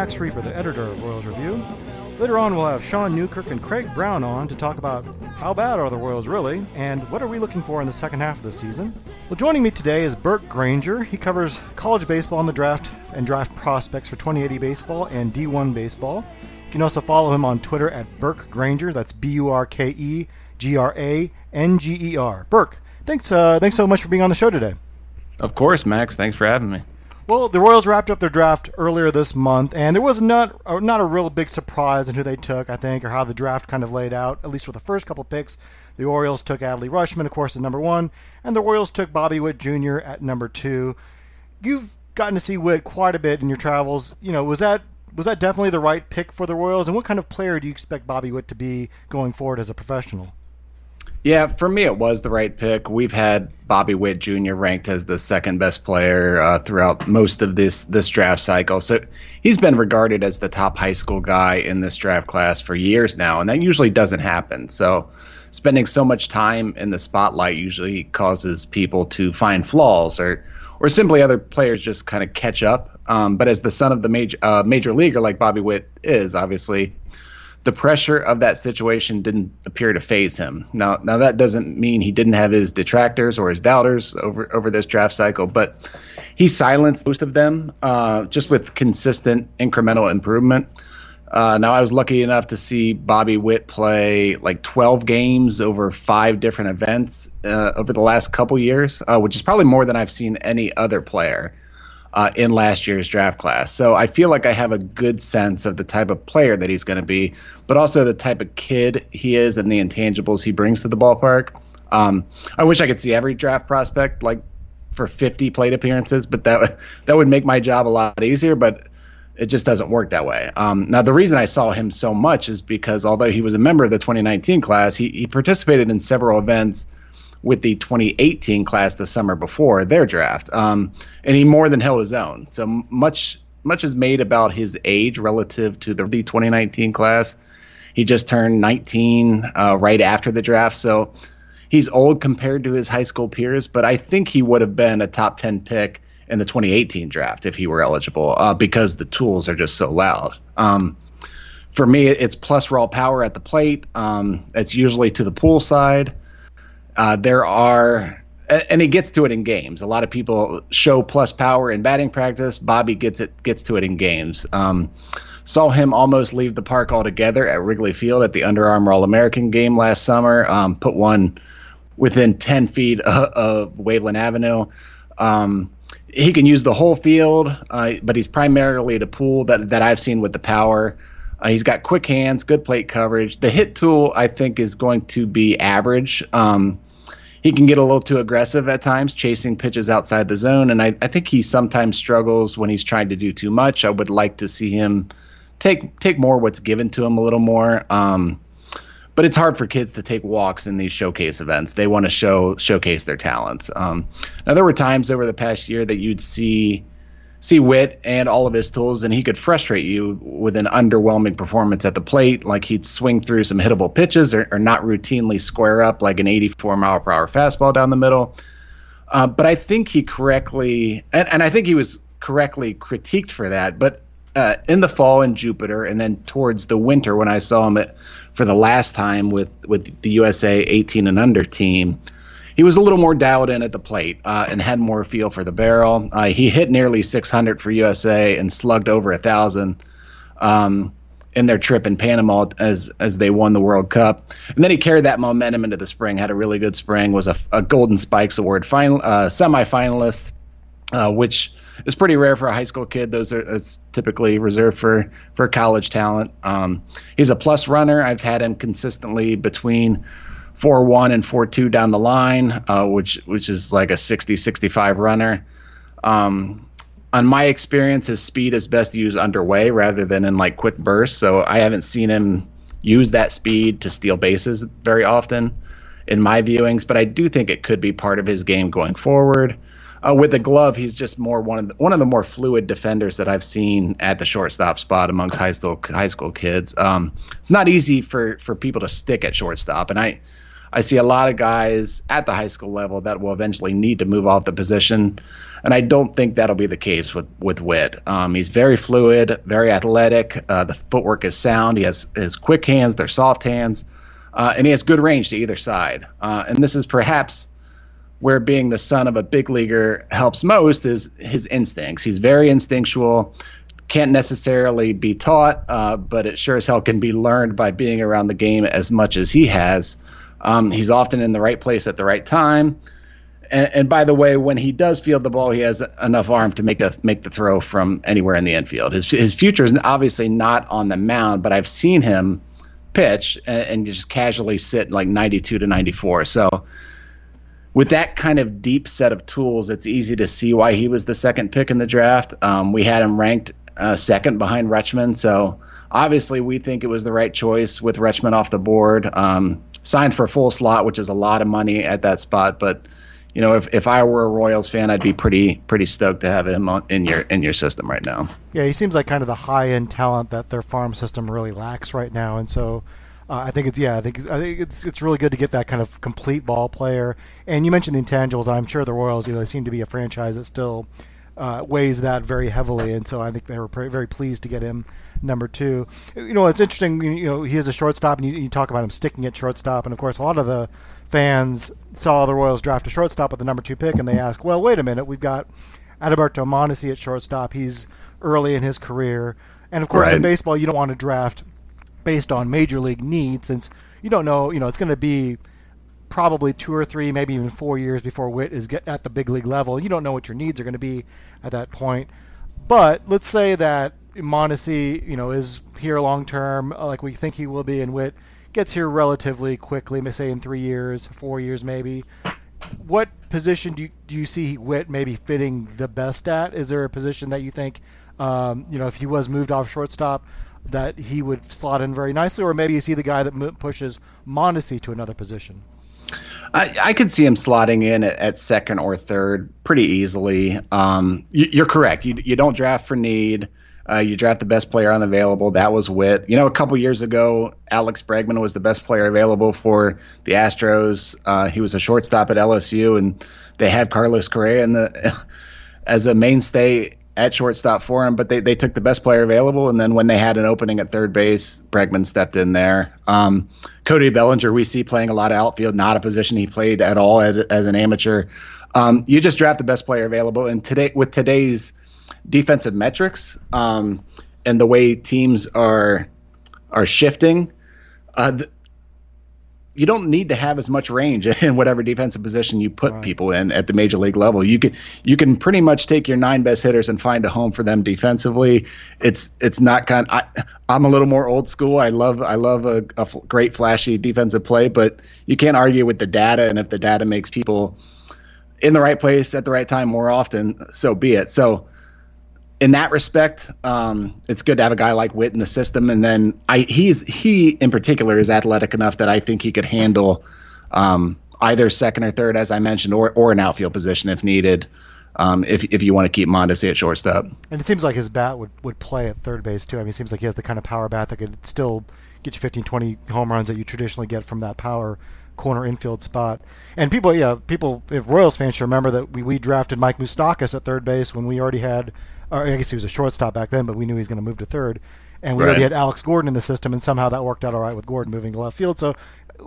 Max Rieper, the editor of Royals Review. Later on, we'll have Sean Newkirk and Craig Brown on to talk about how bad are the Royals really, and what are we looking for in the second half of the season. Well, joining me today is Burke Granger. He covers college baseball in the draft and draft prospects for 2080 Baseball and D1 Baseball. You can also follow him on Twitter at Burke Granger. That's B U R K E G R A N G E R. Burke, thanks, uh, thanks so much for being on the show today. Of course, Max. Thanks for having me. Well, the Royals wrapped up their draft earlier this month, and there was not uh, not a real big surprise in who they took, I think, or how the draft kind of laid out. At least for the first couple picks, the Orioles took Adley Rutschman, of course, at number one, and the Royals took Bobby Witt Jr. at number two. You've gotten to see Witt quite a bit in your travels. You know, was that was that definitely the right pick for the Royals? And what kind of player do you expect Bobby Witt to be going forward as a professional? Yeah, for me, it was the right pick. We've had Bobby Witt Jr. ranked as the second best player uh, throughout most of this this draft cycle. So he's been regarded as the top high school guy in this draft class for years now, and that usually doesn't happen. So spending so much time in the spotlight usually causes people to find flaws or or simply other players just kind of catch up. Um, but as the son of the major uh, major leaguer like Bobby Witt is, obviously the pressure of that situation didn't appear to phase him. Now, now that doesn't mean he didn't have his detractors or his doubters over over this draft cycle, but he silenced most of them uh, just with consistent incremental improvement. Uh, now, I was lucky enough to see Bobby Witt play like 12 games over five different events uh, over the last couple years, uh, which is probably more than I've seen any other player uh, in last year's draft class. So I feel like I have a good sense of the type of player that he's going to be, but also the type of kid he is and the intangibles he brings to the ballpark. Um, I wish I could see every draft prospect like for 50 plate appearances, but that that would make my job a lot easier. But it just doesn't work that way. Um, now, the reason I saw him so much is because although he was a member of the 2019 class, he, he participated in several events with the 2018 class the summer before their draft. Um, and he more than held his own. So much much is made about his age relative to the, the 2019 class. He just turned 19 uh, right after the draft, so he's old compared to his high school peers. But I think he would have been a top 10 pick in the 2018 draft if he were eligible, uh, because the tools are just so loud. Um, for me, it's plus raw power at the plate. Um, it's usually to the pull side. Uh, there are, and he gets to it in games. A lot of people show plus power in batting practice. Bobby gets it gets to it in games. Um, saw him almost leave the park altogether at Wrigley Field at the Under Armour All American game last summer. Um, put one within 10 feet of, of Waveland Avenue. Um, he can use the whole field, uh, but he's primarily the pool that, that I've seen with the power. Uh, he's got quick hands, good plate coverage. The hit tool, I think, is going to be average. Um, he can get a little too aggressive at times, chasing pitches outside the zone, and I, I think he sometimes struggles when he's trying to do too much. I would like to see him take take more what's given to him a little more. Um, but it's hard for kids to take walks in these showcase events. They want to show showcase their talents. Um, now there were times over the past year that you'd see see Witt and all of his tools, and he could frustrate you with an underwhelming performance at the plate. Like he'd swing through some hittable pitches or, or not routinely square up like an 84 mile per hour fastball down the middle. Uh, but I think he correctly, and, and I think he was correctly critiqued for that. But uh, in the fall in Jupiter, and then towards the winter when I saw him at, for the last time with with the USA 18 and under team he was a little more dialed in at the plate uh, and had more feel for the barrel. Uh, he hit nearly 600 for USA and slugged over a thousand um, in their trip in Panama as as they won the World Cup. And then he carried that momentum into the spring. Had a really good spring. Was a, a Golden Spikes Award final uh, semifinalist, uh, which is pretty rare for a high school kid. Those are it's typically reserved for for college talent. Um, he's a plus runner. I've had him consistently between four one and four two down the line, uh, which which is like a 60 65 runner. Um, on my experience, his speed is best used underway rather than in like quick bursts. So I haven't seen him use that speed to steal bases very often in my viewings, but I do think it could be part of his game going forward. Uh, with the glove, he's just more one of the, one of the more fluid defenders that I've seen at the shortstop spot amongst high school high school kids. Um, it's not easy for for people to stick at shortstop, and I I see a lot of guys at the high school level that will eventually need to move off the position, and I don't think that'll be the case with with Witt. Um, he's very fluid, very athletic. Uh, the footwork is sound. He has his quick hands. They're soft hands, uh, and he has good range to either side. Uh, and this is perhaps where being the son of a big leaguer helps most is his instincts. He's very instinctual can't necessarily be taught, uh, but it sure as hell can be learned by being around the game as much as he has. Um, he's often in the right place at the right time. And, and, by the way, when he does field the ball, he has enough arm to make a make the throw from anywhere in the infield. His his future is obviously not on the mound, but I've seen him pitch and, and just casually sit like 92 to 94. So with that kind of deep set of tools, it's easy to see why he was the second pick in the draft. Um, we had him ranked uh, second behind Rutschman. So obviously, we think it was the right choice with Rutschman off the board. Um, signed for a full slot, which is a lot of money at that spot. But you know, if, if I were a Royals fan, I'd be pretty pretty stoked to have him in your in your system right now. Yeah, he seems like kind of the high end talent that their farm system really lacks right now, and so. Uh, I think it's yeah. I think I think it's it's really good to get that kind of complete ball player. And you mentioned the intangibles. I'm sure the Royals, you know, they seem to be a franchise that still uh, weighs that very heavily, and so I think they were very pleased to get him number two. You know, it's interesting. You know, he is a shortstop, and you, you, talk about him sticking at shortstop, and of course, a lot of the fans saw the Royals draft a shortstop with the number two pick, and they ask, "Well, wait a minute, we've got Adalberto Mondesi at shortstop. He's early in his career, and of course, right. in baseball, you don't want to draft based on major league need, since you don't know. You know, it's going to be probably two or three, maybe even four years before Witt is at the big league level. You don't know what your needs are going to be at that point. But let's say that Mondesi, you know, is here long term, uh, like we think he will be, and Witt gets here relatively quickly, say in three years, four years maybe. What position do you, do you see Witt maybe fitting the best at? Is there a position that you think, um, you know, if he was moved off shortstop, that he would slot in very nicely, or maybe you see the guy that pushes Mondesi to another position? I, I could see him slotting in at, at second or third pretty easily. Um, you, are correct. You you don't draft for need. Uh, you draft the best player unavailable. That was Witt. You know, a couple years ago, Alex Bregman was the best player available for the Astros. Uh, he was a shortstop at LSU, and they had Carlos Correa in the as a mainstay at shortstop for him, but they, they took the best player available. And then when they had an opening at third base, Bregman stepped in there. Um, Cody Bellinger, we see playing a lot of outfield, not a position he played at all as, as an amateur. Um, you just draft the best player available. And today, with today's defensive metrics um, and the way teams are are shifting, uh, you don't need to have as much range in whatever defensive position you put right. people in at the major league level. You can you can pretty much take your nine best hitters and find a home for them defensively. It's it's not kind. I, I'm a little more old school. I love I love a, a great flashy defensive play, but you can't argue with the data. And if the data makes people in the right place at the right time more often, so be it. So in that respect, um, it's good to have a guy like Witt in the system. And then I, he's he in particular is athletic enough that I think he could handle um, either second or third, as I mentioned, or or an outfield position if needed. Um, if if you want to keep Mondesi at shortstop, and it seems like his bat would, would play at third base too. I mean, it seems like he has the kind of power bat that could still get you 15, 20 home runs that you traditionally get from that power corner infield spot. And people, yeah, people, if Royals fans should remember that we, we drafted Mike Moustakas at third base when we already had or I guess he was a shortstop back then, but we knew he was going to move to third. And we right. already had Alex Gordon in the system, and somehow that worked out all right with Gordon moving to left field. So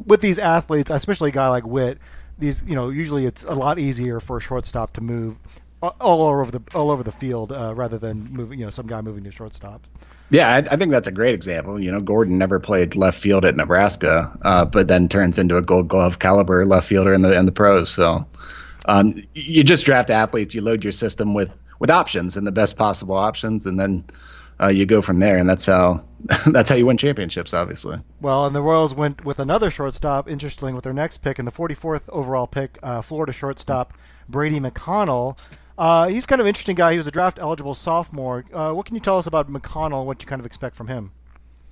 with these athletes, especially a guy like Witt, these you know usually it's a lot easier for a shortstop to move all over the all over the field uh, rather than moving you know some guy moving to shortstop. Yeah, I, I, think that's a great example. You know, Gordon never played left field at Nebraska, uh, but then turns into a Gold Glove caliber left fielder in the in the pros. So um, you just draft athletes, you load your system with with options and the best possible options, and then uh, you go from there. And that's how that's how you win championships, obviously. Well, and the Royals went with another shortstop. Interesting, with their next pick in the 44th overall pick, uh, Florida shortstop Brady McConnell. Uh, he's kind of an interesting guy. He was a draft eligible sophomore. Uh, what can you tell us about McConnell? What you kind of expect from him?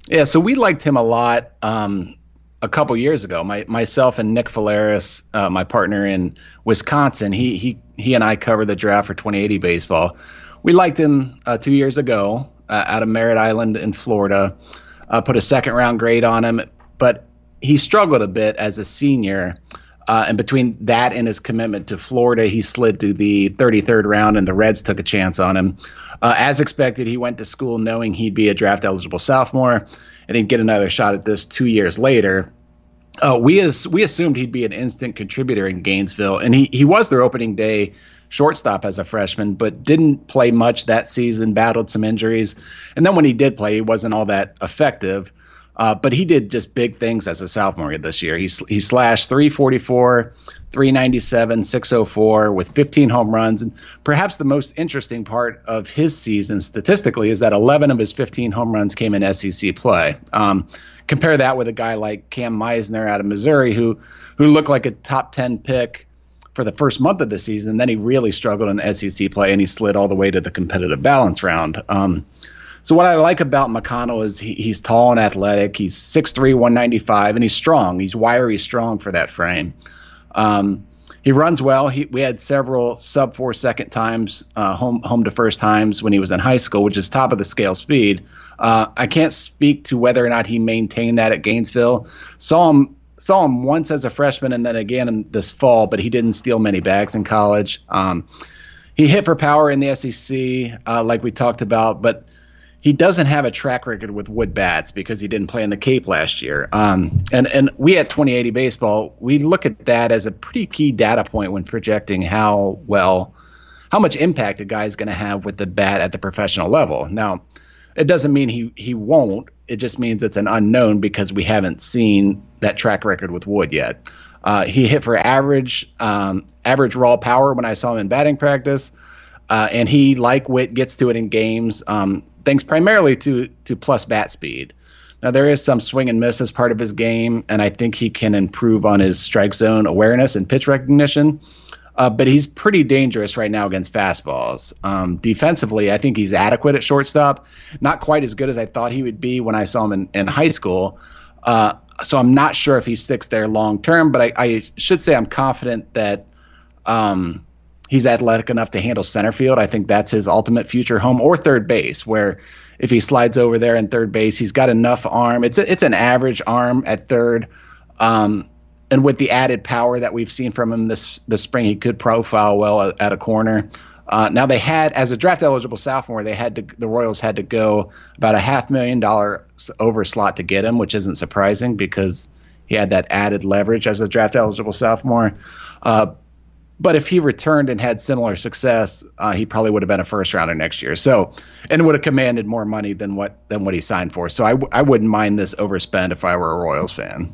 Yeah, so we liked him a lot. Um, a couple years ago. My myself and Nick Faleris, uh, my partner in Wisconsin, he he he and I covered the draft for 2080 baseball. We liked him uh, two years ago uh, out of Merritt Island in Florida. Uh, put a second round grade on him, but he struggled a bit as a senior. Uh, and between that and his commitment to Florida, he slid to the 33rd round, and the Reds took a chance on him. Uh, as expected, he went to school knowing he'd be a draft eligible sophomore, and he'd get another shot at this two years later. Uh, we as we assumed he'd be an instant contributor in Gainesville, and he he was their opening day shortstop as a freshman, but didn't play much that season. Battled some injuries, and then when he did play, he wasn't all that effective. Uh, but he did just big things as a sophomore this year. He he slashed 344, 397, 604 with 15 home runs. And perhaps the most interesting part of his season statistically is that 11 of his 15 home runs came in SEC play. Um, compare that with a guy like Cam Misner out of Missouri, who who looked like a top 10 pick for the first month of the season. And Then he really struggled in SEC play, and he slid all the way to the competitive balance round. Um, so what I like about McConnell is he, he's tall and athletic. He's 6'3", 195, and he's strong. He's wiry, strong for that frame. Um, he runs well. He, we had several sub four second times, uh, home home to first times when he was in high school, which is top of the scale speed. Uh, I can't speak to whether or not he maintained that at Gainesville. Saw him saw him once as a freshman and then again in this fall, but he didn't steal many bags in college. Um, he hit for power in the SEC, uh, like we talked about, but he doesn't have a track record with wood bats because he didn't play in the Cape last year. Um, and and we at 2080 baseball we look at that as a pretty key data point when projecting how well, how much impact a guy is going to have with the bat at the professional level. Now, it doesn't mean he he won't. It just means it's an unknown because we haven't seen that track record with wood yet. Uh, he hit for average um, average raw power when I saw him in batting practice. Uh, and he, like Witt, gets to it in games. Um, thanks primarily to to plus bat speed. Now there is some swing and miss as part of his game, and I think he can improve on his strike zone awareness and pitch recognition. Uh, but he's pretty dangerous right now against fastballs. Um, defensively, I think he's adequate at shortstop. Not quite as good as I thought he would be when I saw him in, in high school. Uh, so I'm not sure if he sticks there long term, but I, I, should say I'm confident that um, he's athletic enough to handle center field. I think that's his ultimate future home or third base, where if he slides over there in third base, he's got enough arm. It's a, it's an average arm at third. Um, and with the added power that we've seen from him this this spring, he could profile well at, a corner. Uh, now they had, as a draft eligible sophomore, they had to the Royals had to go about a half million dollar over slot to get him, which isn't surprising because he had that added leverage as a draft eligible sophomore. Uh, but if he returned and had similar success, uh, he probably would have been a first rounder next year. So, and would have commanded more money than what than what he signed for. So I w- I wouldn't mind this overspend if I were a Royals fan.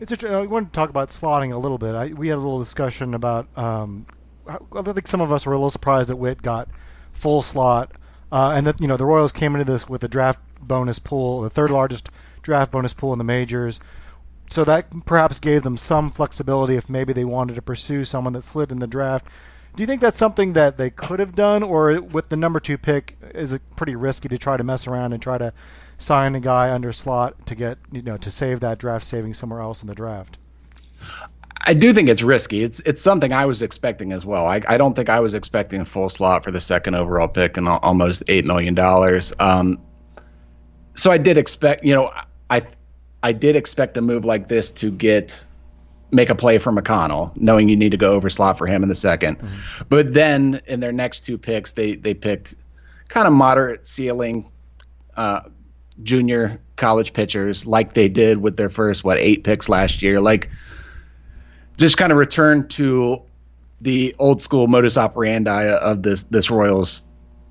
It's a, I want to talk about slotting a little bit. I, we had a little discussion about. Um, I think some of us were a little surprised that Witt got full slot, uh, and that you know the Royals came into this with a draft bonus pool, the third largest draft bonus pool in the majors so that perhaps gave them some flexibility if maybe they wanted to pursue someone that slid in the draft. Do you think that's something that they could have done, or with the number two pick, is it pretty risky to try to mess around and try to sign a guy under slot to get you know to save that draft saving somewhere else in the draft? I do think it's risky. It's it's something I was expecting as well. I, I don't think I was expecting a full slot for the second overall pick and almost eight million dollars. Um, so I did expect, you know, I I did expect a move like this to get make a play for McConnell, knowing you need to go over slot for him in the 2nd mm-hmm. But then in their next two picks, they they picked kind of moderate ceiling uh, junior college pitchers, like they did with their first what eight picks last year. Like just kind of return to the old school modus operandi of this this Royals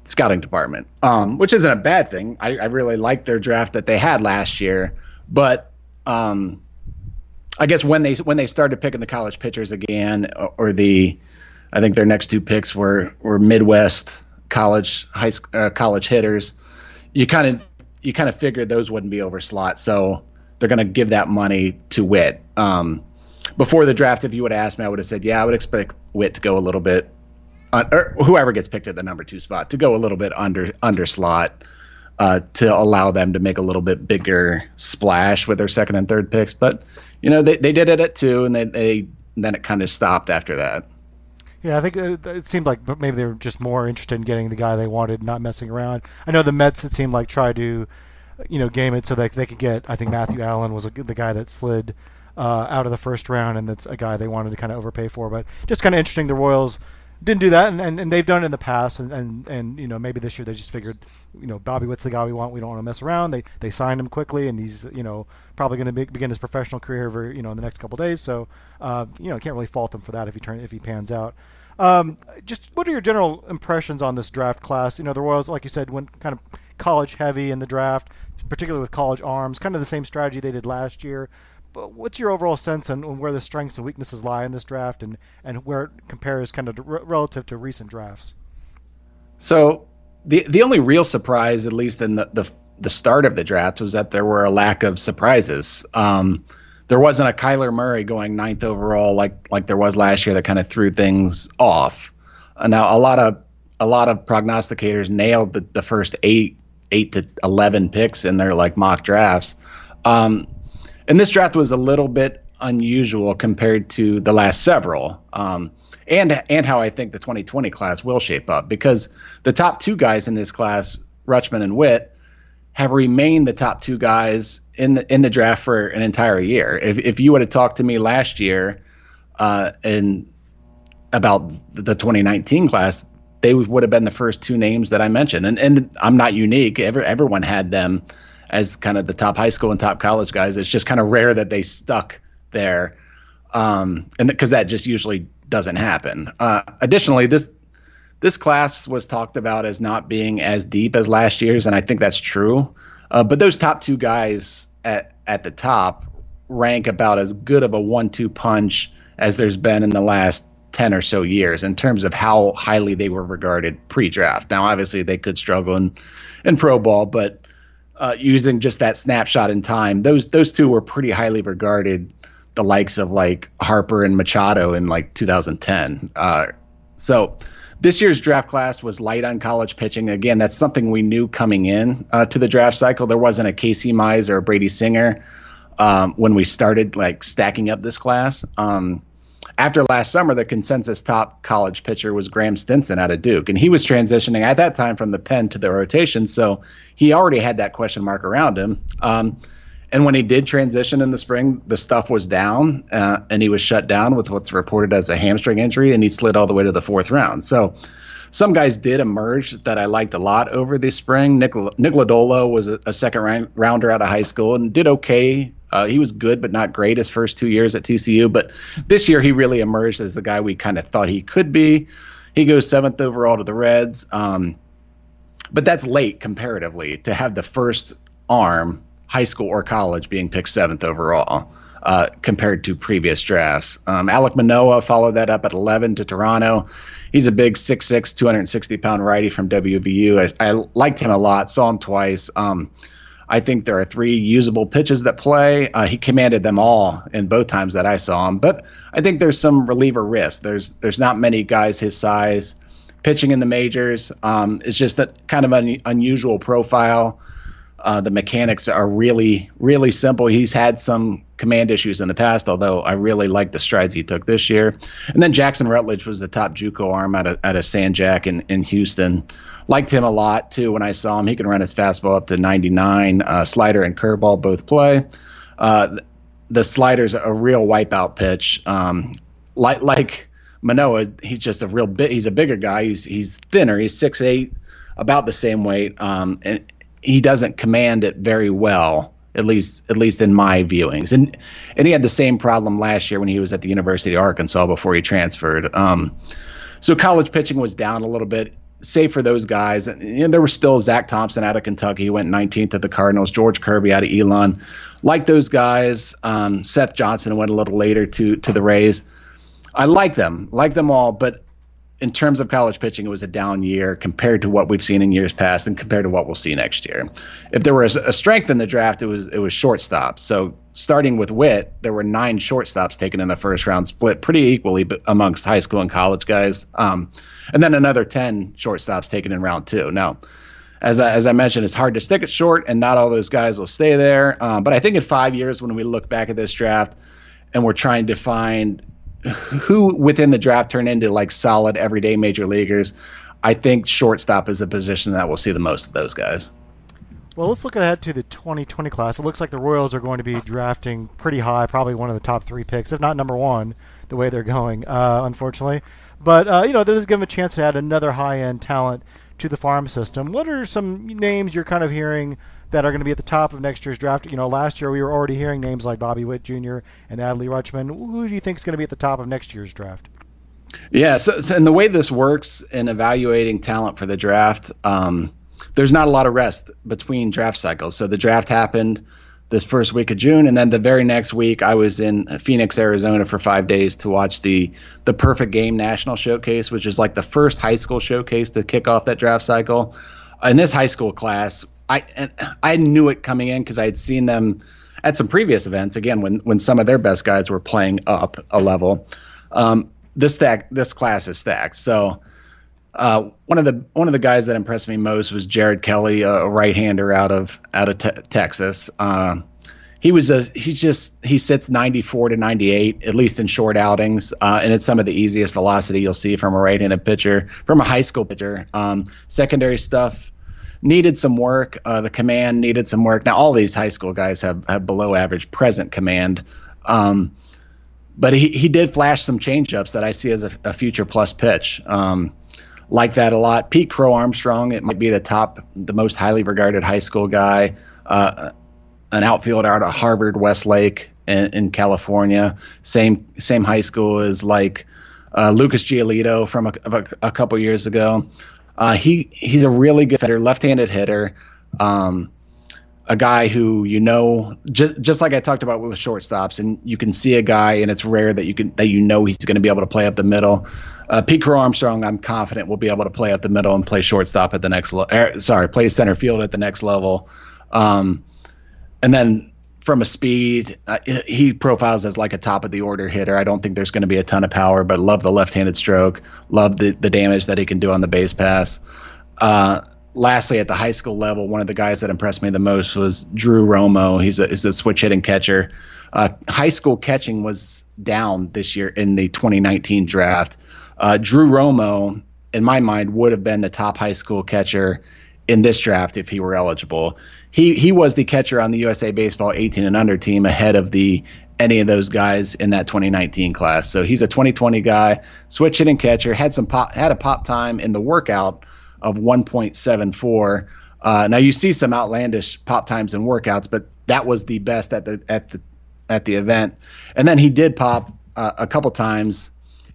scouting department, um, which isn't a bad thing. I, I really like their draft that they had last year. But um, I guess when they when they started picking the college pitchers again, or, or the, I think their next two picks were were Midwest college high uh, college hitters. You kind of you kind of figured those wouldn't be over slot, so they're going to give that money to Witt. Um, before the draft, if you would have asked me, I would have said, yeah, I would expect Witt to go a little bit, uh, or whoever gets picked at the number two spot to go a little bit under under slot uh, to allow them to make a little bit bigger splash with their second and third picks. But you know, they, they did it at two, and they, they then it kind of stopped after that. Yeah, I think it, it seemed like maybe they were just more interested in getting the guy they wanted, not messing around. I know the Mets. It seemed like tried to you know, game it so that they could get. I think Matthew Allan was a, the guy that slid uh, out of the first round, and that's a guy they wanted to kind of overpay for. But just kind of interesting. The Royals didn't do that, and, and, and, they've done it in the past, and, and, and you know maybe this year they just figured, you know, Bobby Witt's the guy we want. We don't want to mess around. They they signed him quickly, and he's you know probably going to begin his professional career over you know in the next couple days. So uh, you know can't really fault him for that if he turn if he pans out. Um, just what are your general impressions on this draft class? You know, the Royals, like you said, went kind of college heavy in the draft, particularly with college arms, kind of the same strategy they did last year. But what's your overall sense on, on where the strengths and weaknesses lie in this draft, and, and where it compares kind of r- relative to recent drafts? So the the only real surprise, at least in the, the the start of the draft, was that there were a lack of surprises. Um, there wasn't a Kyler Murray going ninth overall like like there was last year that kind of threw things off. Uh, now a lot of a lot of prognosticators nailed the, the first eight eight to eleven picks in their like mock drafts. Um, and this draft was a little bit unusual compared to the last several. Um, and and how I think the 2020 class will shape up because the top two guys in this class, Rutschman and Witt, have remained the top two guys in the in the draft for an entire year. If if you would have talked to me last year, uh, and about the 2019 class, they would have been the first two names that I mentioned. And and I'm not unique. Every, everyone had them as kind of the top high school and top college guys. It's just kind of rare that they stuck there, um, and because that just usually doesn't happen. Uh, additionally, this this class was talked about as not being as deep as last year's, and I think that's true. Uh, but those top two guys at at the top rank about as good of a one-two punch as there's been in the last 10 or so years in terms of how highly they were regarded pre-draft. Now, obviously, they could struggle in, in pro ball, but uh, using just that snapshot in time, those those two were pretty highly regarded. The likes of like Harper and Machado in like 2010. Uh, so this year's draft class was light on college pitching. Again, that's something we knew coming in uh, to the draft cycle. There wasn't a Casey Mize or a Brady Singer um, when we started like stacking up this class. Um, after last summer, the consensus top college pitcher was Graeme Stinson out of Duke, and he was transitioning at that time from the pen to the rotation, so he already had that question mark around him. Um, and when he did transition in the spring, the stuff was down, uh, and he was shut down with what's reported as a hamstring injury, and he slid all the way to the fourth round. So some guys did emerge that I liked a lot over the spring. Lodolo was a, a second round, rounder out of high school and did okay. Uh, he was good, but not great his first two years at TCU. But this year, he really emerged as the guy we kind of thought he could be. He goes seventh overall to the Reds. Um, but that's late comparatively to have the first arm high school or college being picked seventh overall uh, compared to previous drafts. Um, Alek Manoah followed that up at 11 to Toronto. He's a big 6'6", 260 pound righty from WVU. I, I liked him a lot. Saw him twice. Um, I think there are three usable pitches that play. Uh, he commanded them all in both times that I saw him. But I think there's some reliever risk. There's there's not many guys his size pitching in the majors. Um, it's just that kind of an unusual profile. Uh, the mechanics are really, really simple. He's had some command issues in the past, although I really like the strides he took this year. And then Jackson Rutledge was the top JUCO arm out of out of San Jack in, in Houston. Liked him a lot too when I saw him. He can run his fastball up to 99. Uh, slider and curveball both play. Uh, the slider's a real wipeout pitch. Um, like like Manoah, he's just a real bit. He's a bigger guy. He's he's thinner. He's six eight, about the same weight. Um, and he doesn't command it very well at least at least in my viewings. And and he had the same problem last year when he was at the University of Arkansas before he transferred. Um, so college pitching was down a little bit. Save for those guys, and, there was still Zack Thompson out of Kentucky. He went 19th at the Cardinals. George Kirby out of Elon. Like those guys, um, Seth Johnson went a little later to to the Rays. I like them, like them all, but in terms of college pitching, it was a down year compared to what we've seen in years past, and compared to what we'll see next year. If there was a strength in the draft, it was it was shortstop. So starting with Witt, there were nine shortstops taken in the first round, split pretty equally amongst high school and college guys, um, and then another ten shortstops taken in round two. Now, as I, as I mentioned, it's hard to stick it short, and not all those guys will stay there. Um, but I think in five years, when we look back at this draft, and we're trying to find who within the draft turn into like solid everyday major leaguers, I think shortstop is the position that we'll see the most of those guys. Well, let's look ahead to the 2020 class. It looks like the Royals are going to be drafting pretty high, probably one of the top three picks, if not number one, the way they're going, uh, unfortunately. But, uh, you know, this does give them a chance to add another high end talent to the farm system. What are some names you're kind of hearing that are going to be at the top of next year's draft? You know, last year we were already hearing names like Bobby Witt Jr. and Adley Rutschman. Who do you think is going to be at the top of next year's draft? Yeah, so, so and the way this works in evaluating talent for the draft, um, there's not a lot of rest between draft cycles. So the draft happened this first week of June, and then the very next week, I was in Phoenix, Arizona, for five days to watch the the Perfect Game National Showcase, which is like the first high school showcase to kick off that draft cycle. In this high school class, I I knew it coming in because I had seen them at some previous events. Again, when when some of their best guys were playing up a level. Um, this stack this class is stacked. So uh, one of the one of the guys that impressed me most was Jared Kelley, a right-hander out of out of te- Texas. Uh, he was a he just he sits 94 to 98 at least in short outings, uh, and it's some of the easiest velocity you'll see from a right-handed pitcher from a high school pitcher. Um, secondary stuff needed some work. Uh, the command needed some work. Now all these high school guys have have below average present command. Um, but he, he did flash some changeups that I see as a, a future plus pitch. Um, like that a lot. Pete Crow Armstrong, it might be the top, the most highly regarded high school guy, uh, an outfielder out of Harvard Westlake in, in, California. Same same high school as like uh, Lucas Giolito from a, a, a couple years ago. Uh, he he's a really good hitter, left-handed hitter. Um, a guy who you know just just like I talked about with the shortstops, and you can see a guy, and it's rare that you can that you know he's going to be able to play up the middle. Uh, Pete Crow Armstrong, I'm confident will be able to play at the middle and play shortstop at the next level. Er, sorry, play center field at the next level. Um, and then from a speed, uh, he profiles as like a top of the order hitter. I don't think there's going to be a ton of power, but love the left-handed stroke. Love the the damage that he can do on the base pass. Uh, lastly, at the high school level, one of the guys that impressed me the most was Drew Romo. He's a, he's a switch hitting catcher. Uh, high school catching was down this year in the 2019 draft. Uh, Drew Romo, in my mind, would have been the top high school catcher in this draft if he were eligible. He he was the catcher on the USA Baseball 18 and under team ahead of the any of those guys in that 2019 class. So he's a 2020 guy, switch hitting catcher, had some pop, had a pop time in the workout of 1.74. Uh, now you see some outlandish pop times in workouts, but that was the best at the at the at the event. And then he did pop uh, a couple times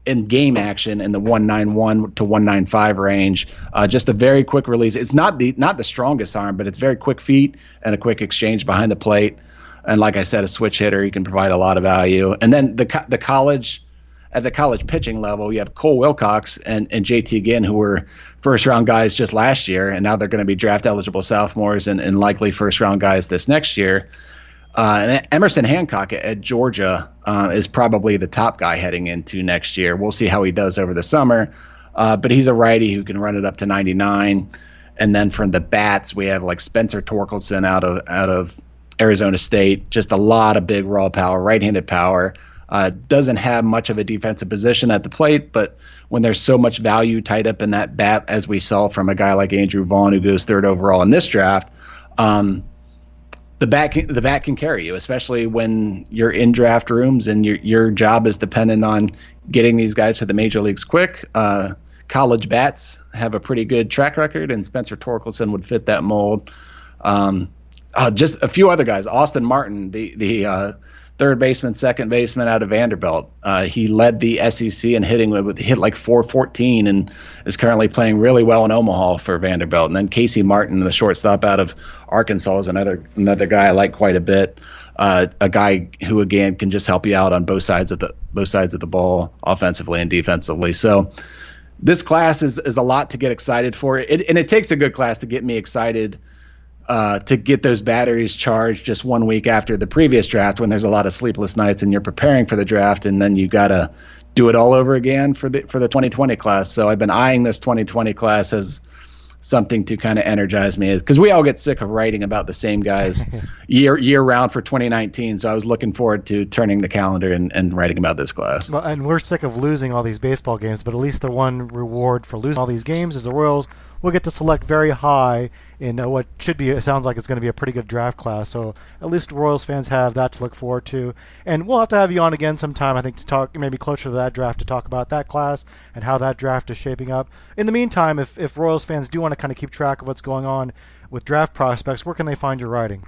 in game action in the 191 to 195 range. Uh, just a very quick release. It's not the not the strongest arm, but it's very quick feet and a quick exchange behind the plate. And like I said, a switch hitter, he can provide a lot of value. And then the the college at the college pitching level, you have Cole Wilcox and, and JT Ginn, who were first round guys just last year, and now they're going to be draft eligible sophomores and, and likely first round guys this next year. Uh, and Emerson Hancock at Georgia uh, is probably the top guy heading into next year. We'll see how he does over the summer, uh, but he's a righty who can run it up to 99. And then from the bats, we have like Spencer Torkelson out of out of Arizona State. Just a lot of big raw power, right-handed power. Uh, doesn't have much of a defensive position at the plate, but when there's so much value tied up in that bat, as we saw from a guy like Andrew Vaughn, who goes third overall in this draft, um, the bat can, the bat can carry you, especially when you're in draft rooms and your your job is dependent on getting these guys to the major leagues quick. Uh, college bats have a pretty good track record, and Spencer Torkelson would fit that mold. Um, uh, just a few other guys, Austin Martin, the the uh, third baseman, second baseman out of Vanderbilt. Uh, he led the SEC in hitting with, hit like 414 and is currently playing really well in Omaha for Vanderbilt. And then Casey Martin, the shortstop out of Arkansas, is another another guy I like quite a bit. Uh, a guy who again can just help you out on both sides of the both sides of the ball, offensively and defensively. So this class is is a lot to get excited for. It, and it takes a good class to get me excited uh, to get those batteries charged just one week after the previous draft when there's a lot of sleepless nights and you're preparing for the draft and then you got to do it all over again for the for the 2020 class. So I've been eyeing this 2020 class as something to kind of energize me is because we all get sick of writing about the same guys year year round for 2019 so i was looking forward to turning the calendar and, and writing about this class well, and we're sick of losing all these baseball games but at least the one reward for losing all these games is the royals we'll get to select very high in uh, what should be. It sounds like it's going to be a pretty good draft class. So at least Royals fans have that to look forward to. And we'll have to have you on again sometime. I think to talk maybe closer to that draft to talk about that class and how that draft is shaping up. In the meantime, if if Royals fans do want to kind of keep track of what's going on with draft prospects, where can they find your writing?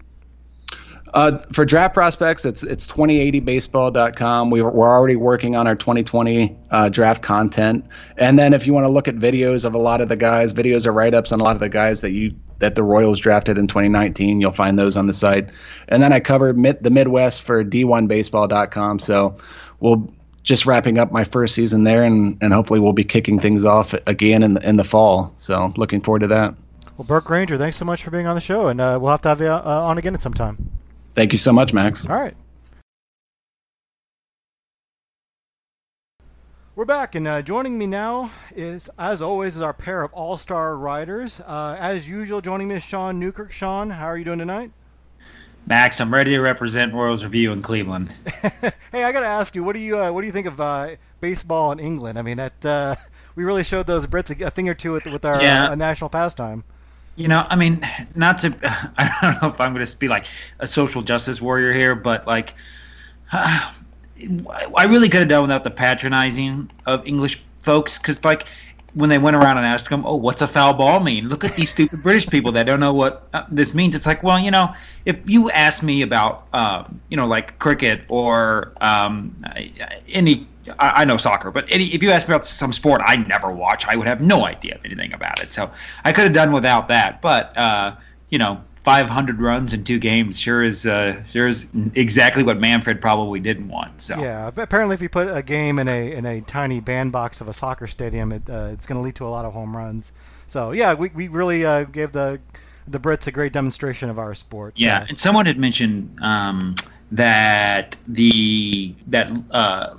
Uh, for draft prospects, it's it's 2080baseball.com. We, we're already working on our 2020 uh, draft content, and then if you want to look at videos of a lot of the guys, videos or write ups on a lot of the guys that you that the Royals drafted in 2019, you'll find those on the site. And then I covered mid, the Midwest for D1baseball.com. So we'll just wrapping up my first season there, and, and hopefully we'll be kicking things off again in the, in the fall. So looking forward to that. Well, Burke Granger, thanks so much for being on the show, and uh, we'll have to have you uh, on again at some time. Thank you so much, Max. All right. We're back, and uh, joining me now is, as always, is our pair of all-star riders. Uh, as usual, joining me is Sean Newkirk. Sean, how are you doing tonight? Max, I'm ready to represent Royals Review in Cleveland. hey, I got to ask you, what do you uh, what do you think of uh, baseball in England? I mean, that uh, we really showed those Brits a, a thing or two with, with our Yeah. uh, national pastime. You know, I mean, not to, I don't know if I'm going to be like a social justice warrior here, but like, I really could have done without the patronizing of English folks because, like, when they went around and asked them, "Oh, what's a foul ball mean?" Look at these stupid British people that don't know what uh, this means. It's like, well, you know, if you ask me about, uh, you know, like cricket or um, any, I, I know soccer, but any, if you ask me about some sport I never watch, I would have no idea of anything about it. So I could have done without that. But uh, you know, 500 runs in two games sure is uh, sure is exactly what Manfred probably didn't want. So Yeah, apparently, if you put a game in a in a tiny bandbox of a soccer stadium, it, uh, it's going to lead to a lot of home runs. So yeah, we, we really uh, gave the the Brits a great demonstration of our sport. Yeah, Uh, and someone had mentioned um, that the that uh,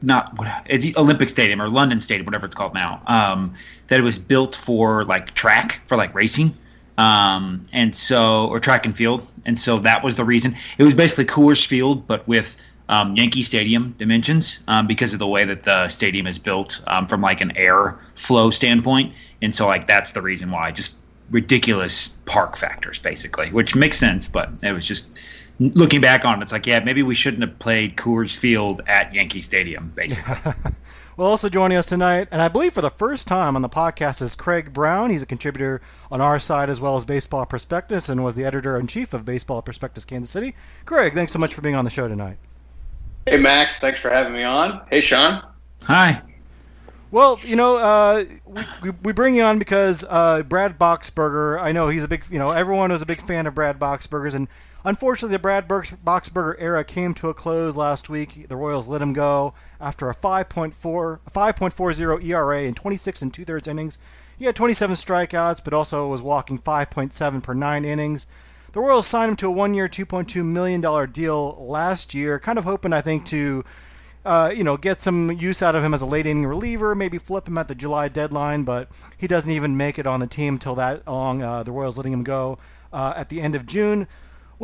not what it's Olympic Stadium or London Stadium, whatever it's called now, um, that it was built for like track for like racing, um, and so or track and field, and so that was the reason. It was basically Coors Field, but with um, Yankee Stadium dimensions um, because of the way that the stadium is built um, from like an air flow standpoint, and so like that's the reason why. Just ridiculous park factors, basically, which makes sense, but it was just looking back on it, it's like, yeah, maybe we shouldn't have played Coors Field at Yankee Stadium, basically. Well, also joining us tonight, and I believe for the first time on the podcast, is Craig Brown. He's a contributor on our side as well as Baseball Prospectus and was the editor in chief of Baseball Prospectus Kansas City. Craig, thanks so much for being on the show tonight. Hey Max, thanks for having me on. Hey Sean. Hi. Well, you know, uh, we, we, we bring you on because uh, Brad Boxberger, I know he's a big, you know, everyone was a big fan of Brad Boxberger's, and unfortunately, the Brad Burks- Boxberger era came to a close last week. The Royals let him go after a 5.4, 5.40 ERA in 26 and two thirds innings. He had 27 strikeouts, but also was walking 5.7 per nine innings. The Royals signed him to a one-year, $2.2 million deal last year, kind of hoping, I think, to uh, you know, get some use out of him as a late inning reliever, maybe flip him at the July deadline, but he doesn't even make it on the team till that long. Uh, the Royals letting him go uh, at the end of June.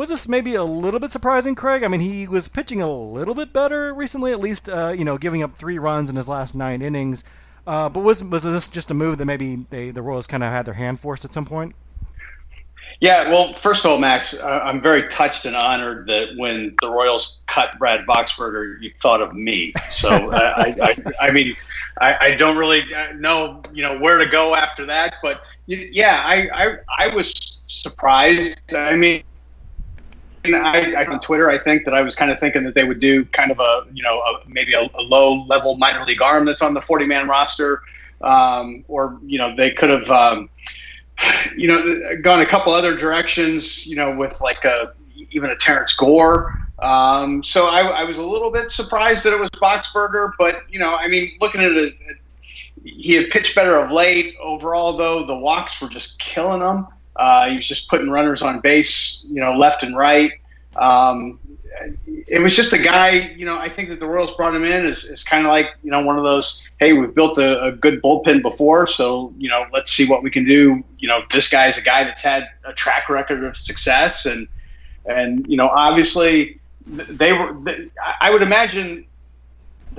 Was this maybe a little bit surprising, Craig? I mean, he was pitching a little bit better recently, at least, uh, you know, giving up three runs in his last nine innings. Uh, but was was this just a move that maybe they, the Royals kind of had their hand forced at some point? Yeah, well, first of all, Max, I'm very touched and honored that when the Royals cut Brad Boxberger, you thought of me. So uh, I, I, I mean, I, I don't really know, you know, where to go after that. But yeah, I, I, I was surprised. I mean, I, I on Twitter, I think that I was kind of thinking that they would do kind of a, you know, a, maybe a, a low level minor league arm that's on the 40 man roster, um, or you know, they could have. Um, you know, gone a couple other directions, you know, with like a, even a Terrence Gore. Um, so I, I, was a little bit surprised that it was Boxberger, but you know, I mean, looking at it, he had pitched better of late. Overall, though, the walks were just killing him. Uh, he was just putting runners on base, you know, left and right. Um, it was just a guy, you know, I think that the Royals brought him in is, is kind of like, you know, one of those, hey, we've built a, a, good bullpen before, so, you know, let's see what we can do. You know, this guy's a guy that's had a track record of success and, and, you know, obviously they were, I would imagine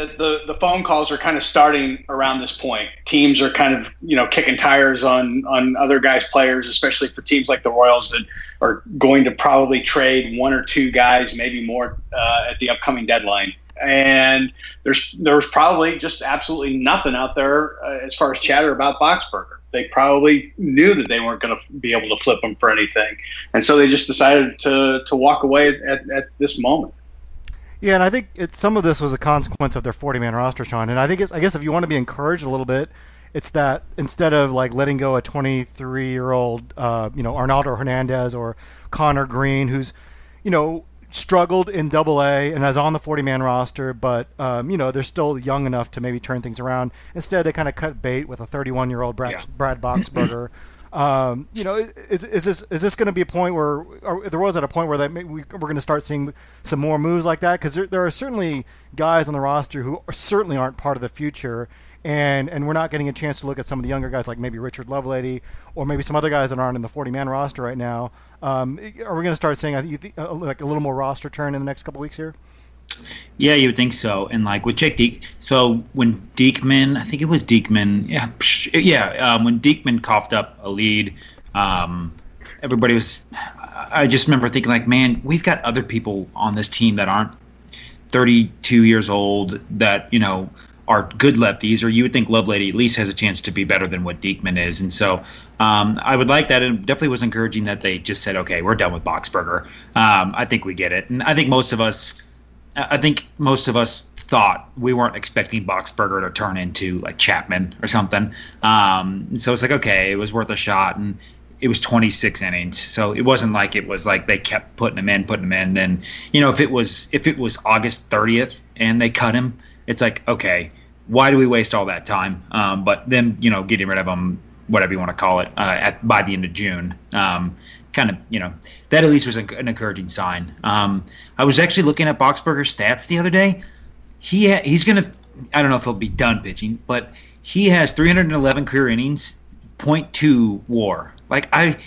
that the the phone calls are kind of starting around this point. Teams are kind of you know kicking tires on on other guys' players, especially for teams like the Royals that are going to probably trade one or two guys, maybe more, uh, at the upcoming deadline. And there's there's probably just absolutely nothing out there uh, as far as chatter about Boxberger. They probably knew that they weren't going to be able to flip him for anything, and so they just decided to to walk away at, at this moment. Yeah, and I think it, some of this was a consequence of their 40 man roster, Sean. And I think it's, I guess if you want to be encouraged a little bit, it's that instead of like letting go a 23 year old, uh, you know, Arnaldo Hernandez or Conner Greene, who's, you know, struggled in Double A and is on the 40 man roster, but um, you know they're still young enough to maybe turn things around. Instead, they kind of cut bait with a 31 year old Brad, yeah. Brad Boxberger. Um, you know, is, is this is this going to be a point where there was at a point where that we, we're going to start seeing some more moves like that? Because there, there are certainly guys on the roster who are, certainly aren't part of the future, and and we're not getting a chance to look at some of the younger guys like maybe Richard Lovelady or maybe some other guys that aren't in the 40 man roster right now. Um, are we going to start seeing uh, like a little more roster turn in the next couple weeks here? Yeah, you would think so. And like with Jake Deek, so when Diekman, I think it was Diekman, yeah, yeah, um, when Diekman coughed up a lead, um, everybody was. I just remember thinking like, man, we've got other people on this team that aren't 32 years old that you know are good lefties, or you would think Lovelady at least has a chance to be better than what Diekman is. And so um, I would like that. And definitely was encouraging that they just said, okay, we're done with Boxberger. Um, I think we get it. And I think most of us I think most of us thought we weren't expecting Boxberger to turn into like Chapman or something. Um, so it's like okay, it was worth a shot, and it was 26 innings, so it wasn't like it was like they kept putting him in, putting him in. And you know, if it was if it was August 30th and they cut him, it's like okay, why do we waste all that time? Um, but then you know, getting rid of him, whatever you want to call it, uh, at by the end of June. Um, kind of, you know, that at least was an encouraging sign. Um, I was actually looking at Boxberger's stats the other day. He ha- he's gonna, I don't know if he'll be done pitching, but he has 311 career innings, 0.2 WAR. Like I,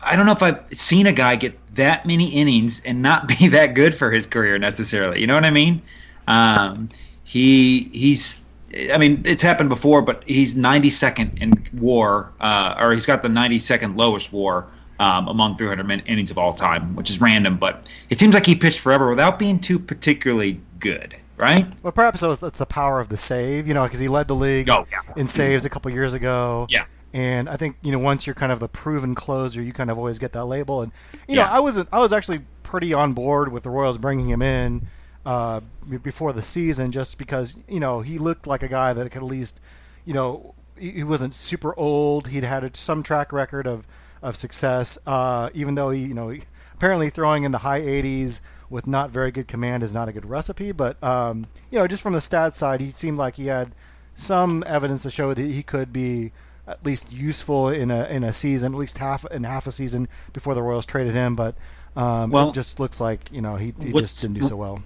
I don't know if I've seen a guy get that many innings and not be that good for his career necessarily. You know what I mean? Um, he he's I mean, it's happened before, but he's 92nd in WAR, uh, or he's got the 92nd lowest WAR um, among 300 innings of all time, which is random, but it seems like he pitched forever without being too particularly good, right? Well, perhaps that's the power of the save, you know, because he led the league oh, yeah. in saves a couple years ago. Yeah. And I think you know once you're kind of the proven closer, you kind of always get that label. And you yeah. know, I was I was actually pretty on board with the Royals bringing him in uh, before the season, just because you know he looked like a guy that could at least, you know, he wasn't super old. He'd had some track record of of success. Uh, even though he, you know, apparently throwing in the high 80s with not very good command is not a good recipe. But um, you know, just from the stats side, he seemed like he had some evidence to show that he could be at least useful in a in a season, at least half in half a season before the Royals traded him. But um, well, it just looks like you know he, he just didn't do so well.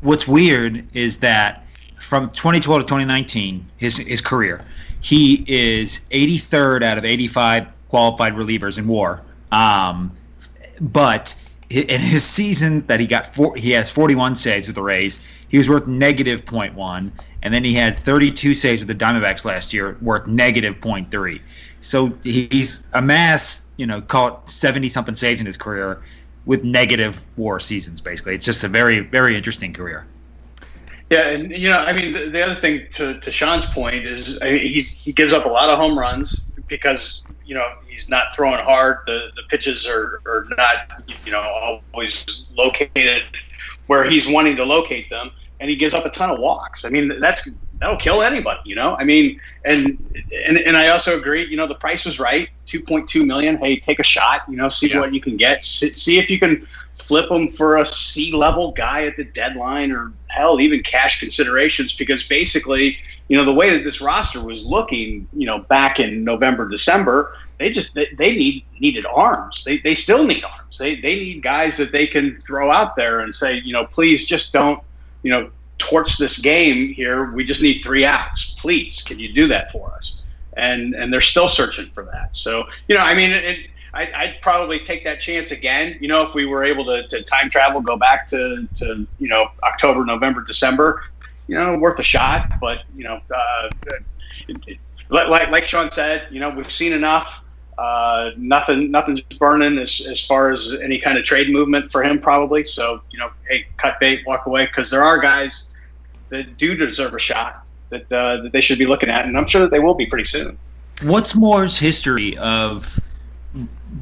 What's weird is that from 2012 to 2019, his his career, he is 83rd out of 85 qualified relievers in WAR. Um, but in his season that he got four, he has 41 saves with the Rays. He was worth negative 0.1, and then he had 32 saves with the Diamondbacks last year, worth negative 0.3. So he's amassed, you know, caught 70 something saves in his career with negative WAR seasons. Basically, it's just a very very interesting career. Yeah, and you know, I mean, the, the other thing to, to Sean's point is I mean, he's he gives up a lot of home runs because you know he's not throwing hard. The the pitches are, are not you know always located where he's wanting to locate them, and he gives up a ton of walks. I mean that's that'll kill anybody. You know, I mean, and and and I also agree. You know, the price was right, two point two million. Hey, take a shot. You know, see yeah. what you can get. See, see if you can flip him for a C level guy at the deadline, or hell, even cash considerations. Because basically, you know, the way that this roster was looking, you know, back in November, December, they just they, they need needed arms. They, they still need arms. They they need guys that they can throw out there and say, you know, please just don't, you know, torch this game here. We just need three outs. Please, can you do that for us? And and they're still searching for that. So you know, I mean, it, I, I'd probably take that chance again. You know, if we were able to, to time travel, go back to, to you know October, November, December, you know, worth a shot. But you know, uh, like like Sean said, you know, we've seen enough. Uh, nothing, nothing's burning as, as far as any kind of trade movement for him, probably. So, you know, hey, cut bait, walk away, because there are guys that do deserve a shot that uh, that they should be looking at, and I'm sure that they will be pretty soon. What's Moore's history of?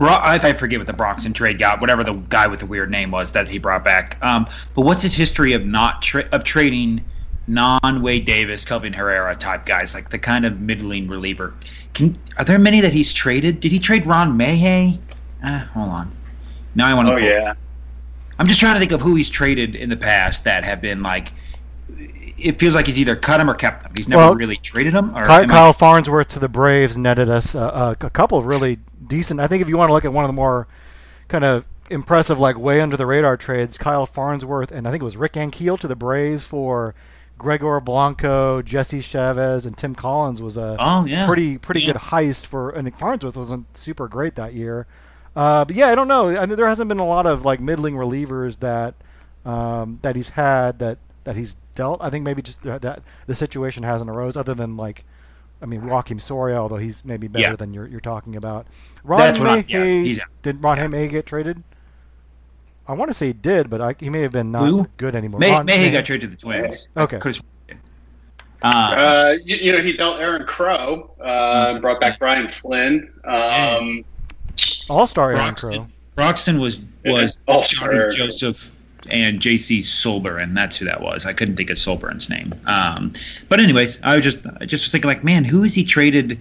I forget what the Broxton trade got, whatever the guy with the weird name was that he brought back. Um, but what's his history of not tra- of trading non Wade Davis, Kelvin Herrera type guys, like the kind of middling reliever? Can are there many that he's traded? Did he trade Ron Mahay? Uh, hold on. Now I want to. Oh yeah. I'm just trying to think of who he's traded in the past that have been like it feels like he's either cut him or kept him. He's never Well, really traded him. Or Kyle, am I- Farnsworth to the Braves netted us a, a couple of really decent. I think if you want to look at one of the more kind of impressive, like way under the radar trades, Kyle Farnsworth and I think it was Rick Ankiel to the Braves for Gregor Blanco, Jesse Chavez, and Tim Collins was a Oh yeah, pretty pretty Yeah. good heist for. And Farnsworth wasn't super great that year. Uh, but yeah, I don't know. I mean, there hasn't been a lot of like middling relievers that um, that he's had that that he's dealt. I think maybe just that, the situation hasn't arose, other than like, I mean, Joakim Soria, although he's maybe better Yeah. than you're you're talking about. Ron That's what I- yeah, did Ron Mahay get traded? I want to say he did, but I, he may have been not Who? good anymore. May, Ron Mahay Mahay. got traded to the Twins. Okay. Could've- Uh, Uh, you, you know, he dealt Aaron Crow, uh, brought back Brian Flynn. Um, All Star Aaron Broxton, Crow. Broxton was was Yeah, all Johnny star. Joseph and J.C. Sulbaran. That's who that was. I couldn't think of Sulbaran's name. Um, but anyways, I was just I just was thinking like, man, who is he traded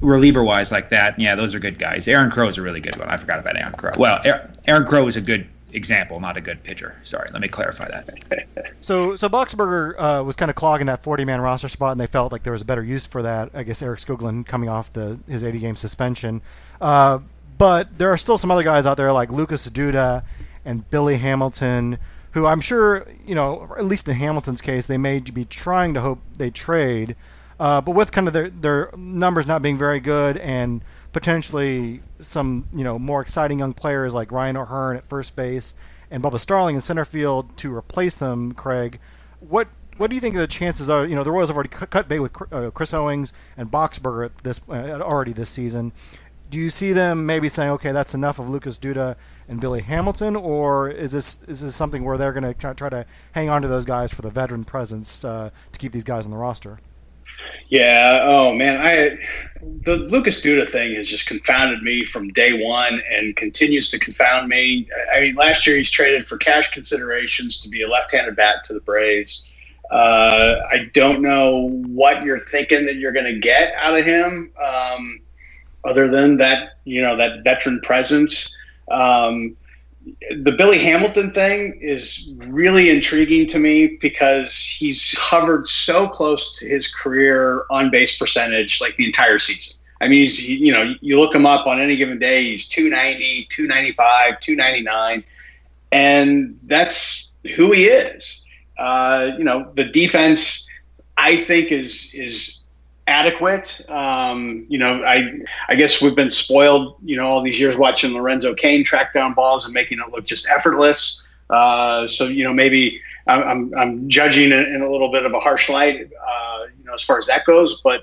reliever wise like that? Yeah, those are good guys. Aaron Crow is a really good one. I forgot about Aaron Crow. Well, Aaron, Crow is a good example, not a good pitcher. Sorry, let me clarify that. So, so Boxberger uh, was kind of clogging that 40-man roster spot, and they felt like there was a better use for that. I guess Eric Skoglund coming off the his 80-game suspension, uh, but there are still some other guys out there like Lucas Duda and Billy Hamilton, who I'm sure you know, at least in Hamilton's case, they may be trying to hope they trade, uh, but with kind of their their numbers not being very good and potentially some you know more exciting young players like Ryan O'Hearn at first base and Bubba Starling in center field to replace them. Craig, what what do you think the chances are? You know the Royals have already cut, bait with uh, Chris Owings and Boxberger at this uh, already this season. Do you see them maybe saying, okay, that's enough of Lucas Duda and Billy Hamilton, or is this is this something where they're going to try, try to hang on to those guys for the veteran presence uh, to keep these guys on the roster? Yeah. Oh man, I the Lucas Duda thing has just confounded me from day one and continues to confound me. I mean, last year he's traded for cash considerations to be a left-handed bat to the Braves. Uh, I don't know what you're thinking that you're going to get out of him, um, other than that, you know, that veteran presence. Um, the Billy Hamilton thing is really intriguing to me because he's hovered so close to his career on base percentage like the entire season. I mean, he's, you know, you look him up on any given day, he's 290, 295, 299, and that's who he is. Uh, you know, the defense, I think, is is adequate. Um, you know, I I guess we've been spoiled, you know, all these years watching Lorenzo Cain track down balls and making it look just effortless. Uh, so you know, maybe I'm I'm, judging it in a little bit of a harsh light, uh, you know, as far as that goes. But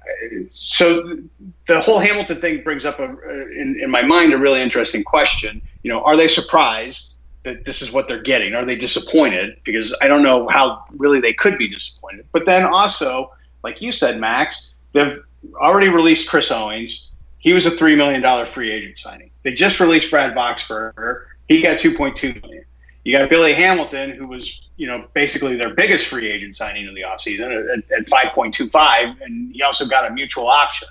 uh, so the whole Hamilton thing brings up a, in in my mind a really interesting question. You know, are they surprised? That this is what they're getting. Are they disappointed? Because I don't know how really they could be disappointed. But then also, like you said, Max, they've already released Chris Owings. He was a three million dollar free agent signing. They just released Brad Boxberger. He got two point two million. You got Billy Hamilton, who was you know basically their biggest free agent signing of the offseason at, at five point two five, and he also got a mutual option,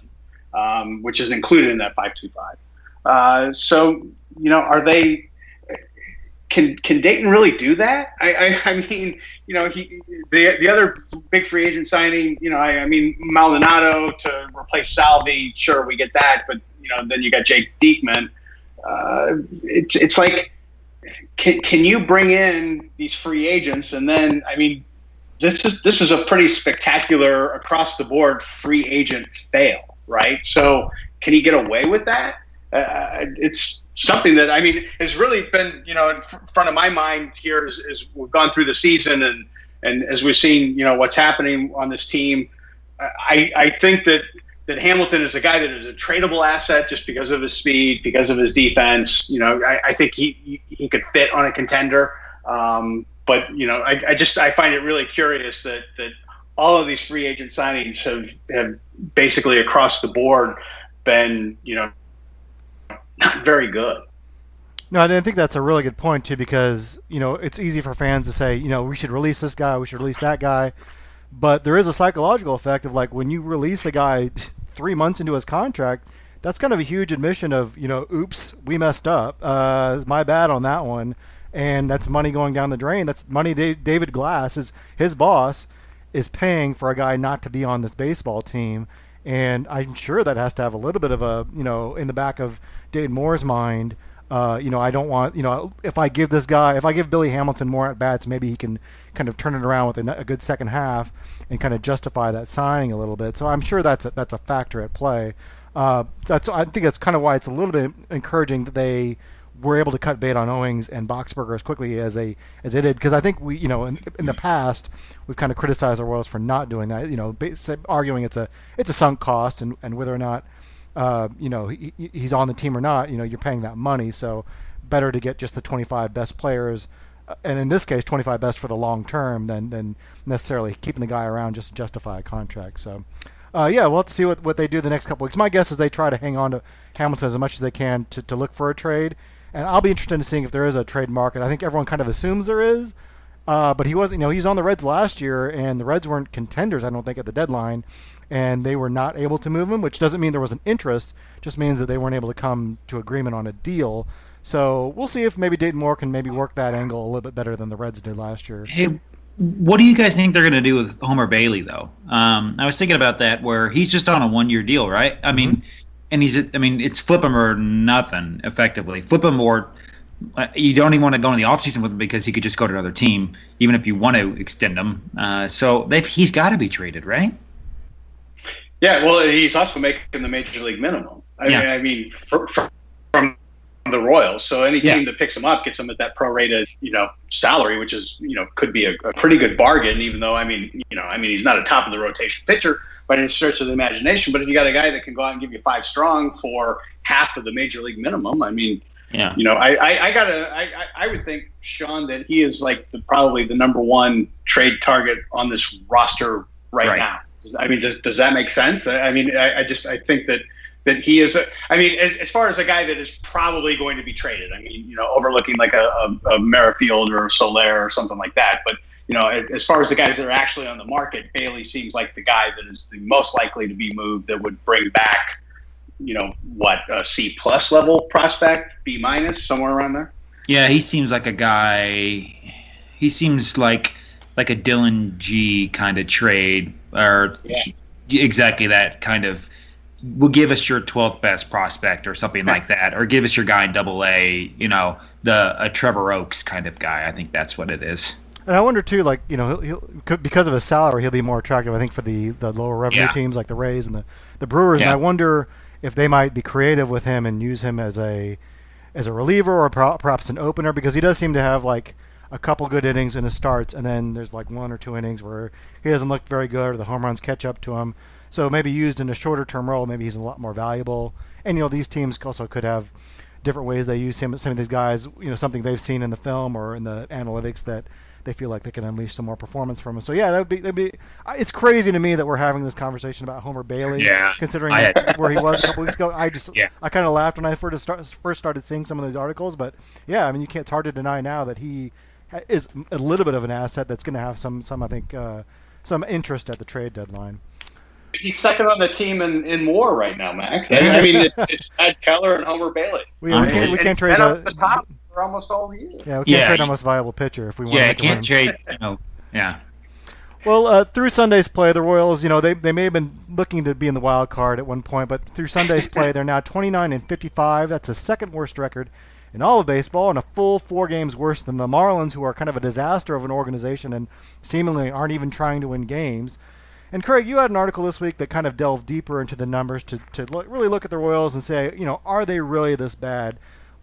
um, which is included in that five two five. Uh, so you know, are they? Can can Dayton really do that? I, I, I mean, you know, he the the other big free agent signing, you know, I, I mean Maldonado to replace Salvi, sure we get that, but you know, then you got Jake Diekman. Uh, it's it's like, can can you bring in these free agents and then I mean, this is this is a pretty spectacular across the board free agent fail, right? So can he get away with that? Uh, it's something that I mean has really been you know in front of my mind here as, as we've gone through the season and and as we've seen, you know what's happening on this team, I I think that that Hamilton is a guy that is a tradable asset just because of his speed, because of his defense. You know, I, I think he, he could fit on a contender. Um, but you know, I, I just I find it really curious that that all of these free agent signings have have basically across the board been you know not very good. No, I think that's a really good point too, because you know it's easy for fans to say, you know, we should release this guy, we should release that guy, but there is a psychological effect of like when you release a guy three months into his contract, that's kind of a huge admission of you know, oops, we messed up, uh, my bad on that one, and that's money going down the drain. That's money David Glass is his boss is paying for a guy not to be on this baseball team. And I'm sure that has to have a little bit of a, you know, in the back of Dayton Moore's mind, uh, you know, I don't want, you know, if I give this guy, if I give Billy Hamilton more at bats, maybe he can kind of turn it around with a, a, good second half and kind of justify that signing a little bit. So I'm sure that's a, that's a factor at play. Uh, that's I think that's kind of why it's a little bit encouraging that they were able to cut bait on Owings and Boxberger as quickly as they as they did because I think we you know in, in the past we've kind of criticized the Royals for not doing that you know arguing it's a it's a sunk cost and, and whether or not uh, you know, he, he's on the team or not, you know, you're paying that money. So better to get just the 25 best players, uh, and in this case, 25 best for the long term than than necessarily keeping the guy around just to justify a contract. So. Uh, yeah, we'll have to see what, what they do the next couple weeks. My guess is they try to hang on to Hamilton as much as they can to, to look for a trade. And I'll be interested in seeing if there is a trade market. I think everyone kind of assumes there is, uh, but he wasn't. You know, he was on the Reds last year, and the Reds weren't contenders. I don't think at the deadline and they were not able to move him, which doesn't mean there was an interest, just means that they weren't able to come to agreement on a deal. So we'll see if maybe Dayton Moore can maybe work that angle a little bit better than the Reds did last year. Hey, what do you guys think they're going to do with Homer Bailey, though? Um, I was thinking about that, where he's just on a one-year deal, right? I mm-hmm. mean, and he's, I mean, it's flip him or nothing, effectively. Flip him or uh, you don't even want to go in the offseason with him because he could just go to another team, even if you want to extend him. Uh, so he's got to be traded, right? Yeah, well, he's also making the major league minimum. I yeah. mean, I mean, for, for, from the Royals. So any team that picks him up gets him at that prorated, you know, salary, which is, you know, could be a, a, pretty good bargain. Even though, I mean, you know, I mean, he's not a top of the rotation pitcher by any stretch of the imagination. But if you got a guy that can go out and give you five strong for half of the major league minimum, I mean, yeah. You know, I, I, I gotta I, I would think, Sean, that he is like the, probably the number one trade target on this roster right, right. now. I mean, does does that make sense? I, mean, I, I, just I think that that he is. A, I mean, as, as, far as a guy that is probably going to be traded. I mean, you know, overlooking like a, a, a Merrifield or Soler or something like that. But you know, as far as the guys that are actually on the market, Bailey seems like the guy that is the most likely to be moved that would bring back, you know, what a C plus level prospect, B minus, somewhere around there. Yeah, he seems like a guy. He seems like like a Dylan G kind of trade or yeah. exactly that kind of will give us your 12th best prospect or something like that or give us your guy in double a you know the a trevor oaks kind of guy i think that's what it is and i wonder too like you know he'll, he'll because of his salary he'll be more attractive i think for the the lower revenue yeah. teams like the rays and the, the brewers yeah. and i wonder if they might be creative with him and use him as a as a reliever or perhaps an opener because he does seem to have like a couple good innings in his starts, and then there's like one or two innings where he doesn't look very good, or the home runs catch up to him. So maybe used in a shorter term role, maybe he's a lot more valuable. And you know, these teams also could have different ways they use him. Some of these guys, you know, something they've seen in the film or in the analytics that they feel like they can unleash some more performance from him. So yeah, that would be that'd be. It's crazy to me that we're having this conversation about Homer Bailey. Yeah. Considering had, where he was a couple weeks ago, I just yeah. I kind of laughed when I first started seeing some of these articles. But yeah, I mean, you can't. It's hard to deny now that he is a little bit of an asset that's going to have some some I think uh, some interest at the trade deadline. He's second on the team in, in WAR right now, Max. I mean, it's, it's Ed Keller and Homer Bailey. We, we can't we can't trade the, the top for almost all the years. Yeah, we can't yeah, trade our most viable pitcher if we want. To Yeah, to can't trade. You know, yeah. Well, uh, through Sunday's play, the Royals, you know, they, they may have been looking to be in the wild card at one point, but through Sunday's play, they're now 29 and 55. That's the second worst record in all of baseball and a full four games worse than the Marlins, who are kind of a disaster of an organization and seemingly aren't even trying to win games. And Craig, you had an article this week that kind of delved deeper into the numbers to, to look, really look at the Royals and say, you know, are they really this bad?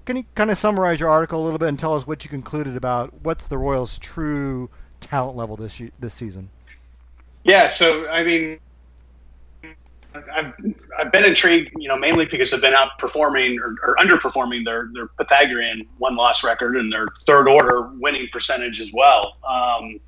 Can you kind of summarize your article a little bit and tell us what you concluded about what's the Royals' true talent level this this season? Yeah, so I mean, I've I've been intrigued, you know, mainly because they've been outperforming or, or underperforming their their Pythagorean one loss record and their third order winning percentage as well. Um,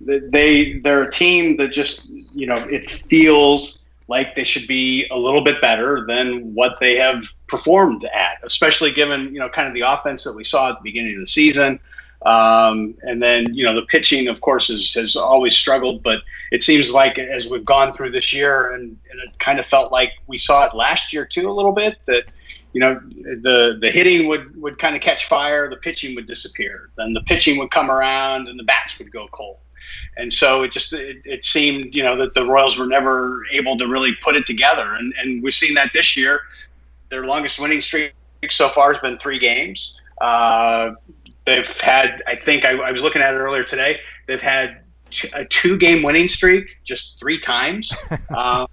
they they're a team that just you know it feels like they should be a little bit better than what they have performed at, especially given you know kind of the offense that we saw at the beginning of the season. Um, and then, you know, the pitching, of course, is, has always struggled, but it seems like as we've gone through this year, and, and it kind of felt like we saw it last year too, a little bit, that, you know, the, the hitting would, would kind of catch fire, the pitching would disappear, then the pitching would come around, and the bats would go cold. And so it just it, it seemed, you know, that the Royals were never able to really put it together. And, and we've seen that this year. Their longest winning streak so far has been three games. Uh, They've had, I think, I, I was looking at it earlier today. They've had a two-game winning streak just three times. um,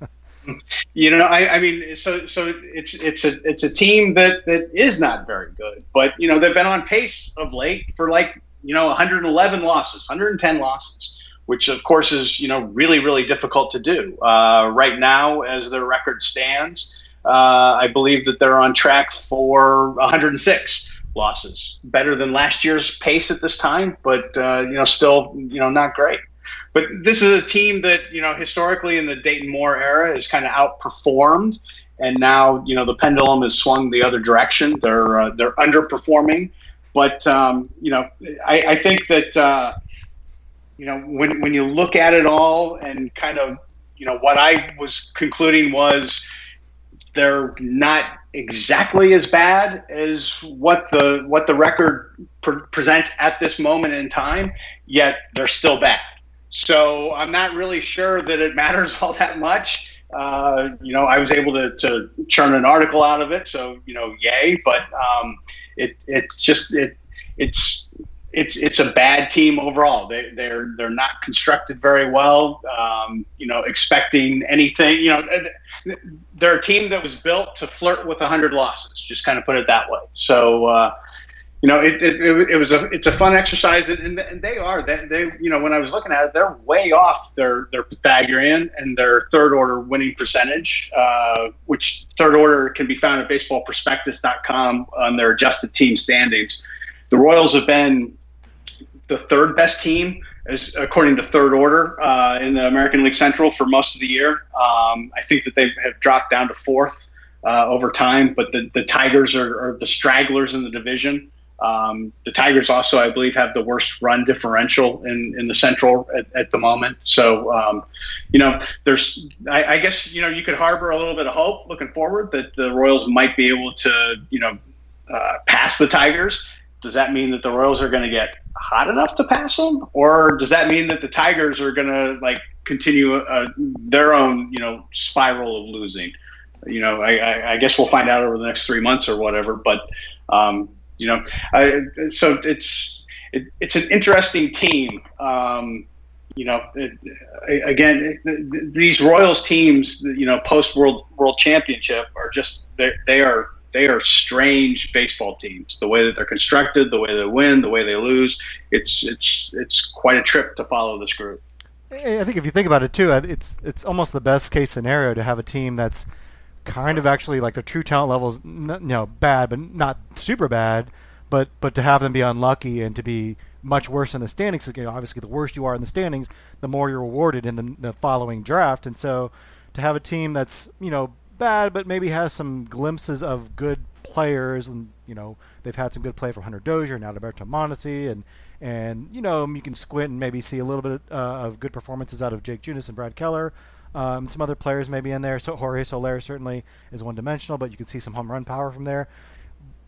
you know, I, I, mean, so so it's it's a it's a team that that is not very good, but you know they've been on pace of late for like you know 111 losses, 110 losses, which of course is you know really really difficult to do. Uh, right now, as their record stands, uh, I believe that they're on track for 106 losses. Better than last year's pace at this time, but uh, you know, still you know not great. But this is a team that you know historically in the Dayton Moore era has kind of outperformed, and now you know the pendulum has swung the other direction. They're uh, they're underperforming, but um, you know I, I think that uh, you know when when you look at it all and kind of you know what I was concluding was they're not exactly as bad as what the what the record pre- presents at this moment in time yet they're still bad so i'm not really sure that it matters all that much uh, you know i was able to, to churn an article out of it so you know yay but um, it it just it it's it's it's a bad team overall. They they're they're not constructed very well. Um, you know, expecting anything. You know, they're a team that was built to flirt with 100 losses. Just kind of put it that way. So. Uh, you know, it, it, it, was a it's a fun exercise, and, and they are they, they you know when I was looking at it, they're way off their their Pythagorean and their third order winning percentage, uh, which third order can be found at baseballprospectus.com on their adjusted team standings. The Royals have been the third best team, as according to third order uh, in the American League Central for most of the year. Um, I think that they have dropped down to fourth uh, over time, but the, the Tigers are, are the stragglers in the division. Um, the Tigers also, I believe, have the worst run differential in, in the Central at, at the moment. So, um, you know, there's, I, I, guess, you know, you could harbor a little bit of hope looking forward that the Royals might be able to, you know, uh, pass the Tigers. Does that mean that the Royals are going to get hot enough to pass them, or does that mean that the Tigers are going to like continue uh, their own you know spiral of losing? You know, I, I, guess we'll find out over the next three months or whatever. But um, you know, I, so it's it, it's an interesting team. Um, you know, it, again, these Royals teams, you know, post World World Championship are just they, they are they are strange baseball teams. The way that they're constructed, the way they win, the way they lose, it's it's it's quite a trip to follow this group. I think if you think about it too, it's it's almost the best case scenario to have a team that's kind of actually like the true talent levels, you know, bad but not super bad, but but to have them be unlucky and to be much worse in the standings. You know, obviously, the worse you are in the standings, the more you're rewarded in the, the following draft. And so, to have a team that's you know bad, but maybe has some glimpses of good players. And you know, they've had some good play from Hunter Dozier and Alberto Mondesi, and and you know, you can squint and maybe see a little bit uh, of good performances out of Jake Junis and Brad Keller. Um, some other players maybe in there. So Jorge Soler certainly is one dimensional, but you can see some home run power from there.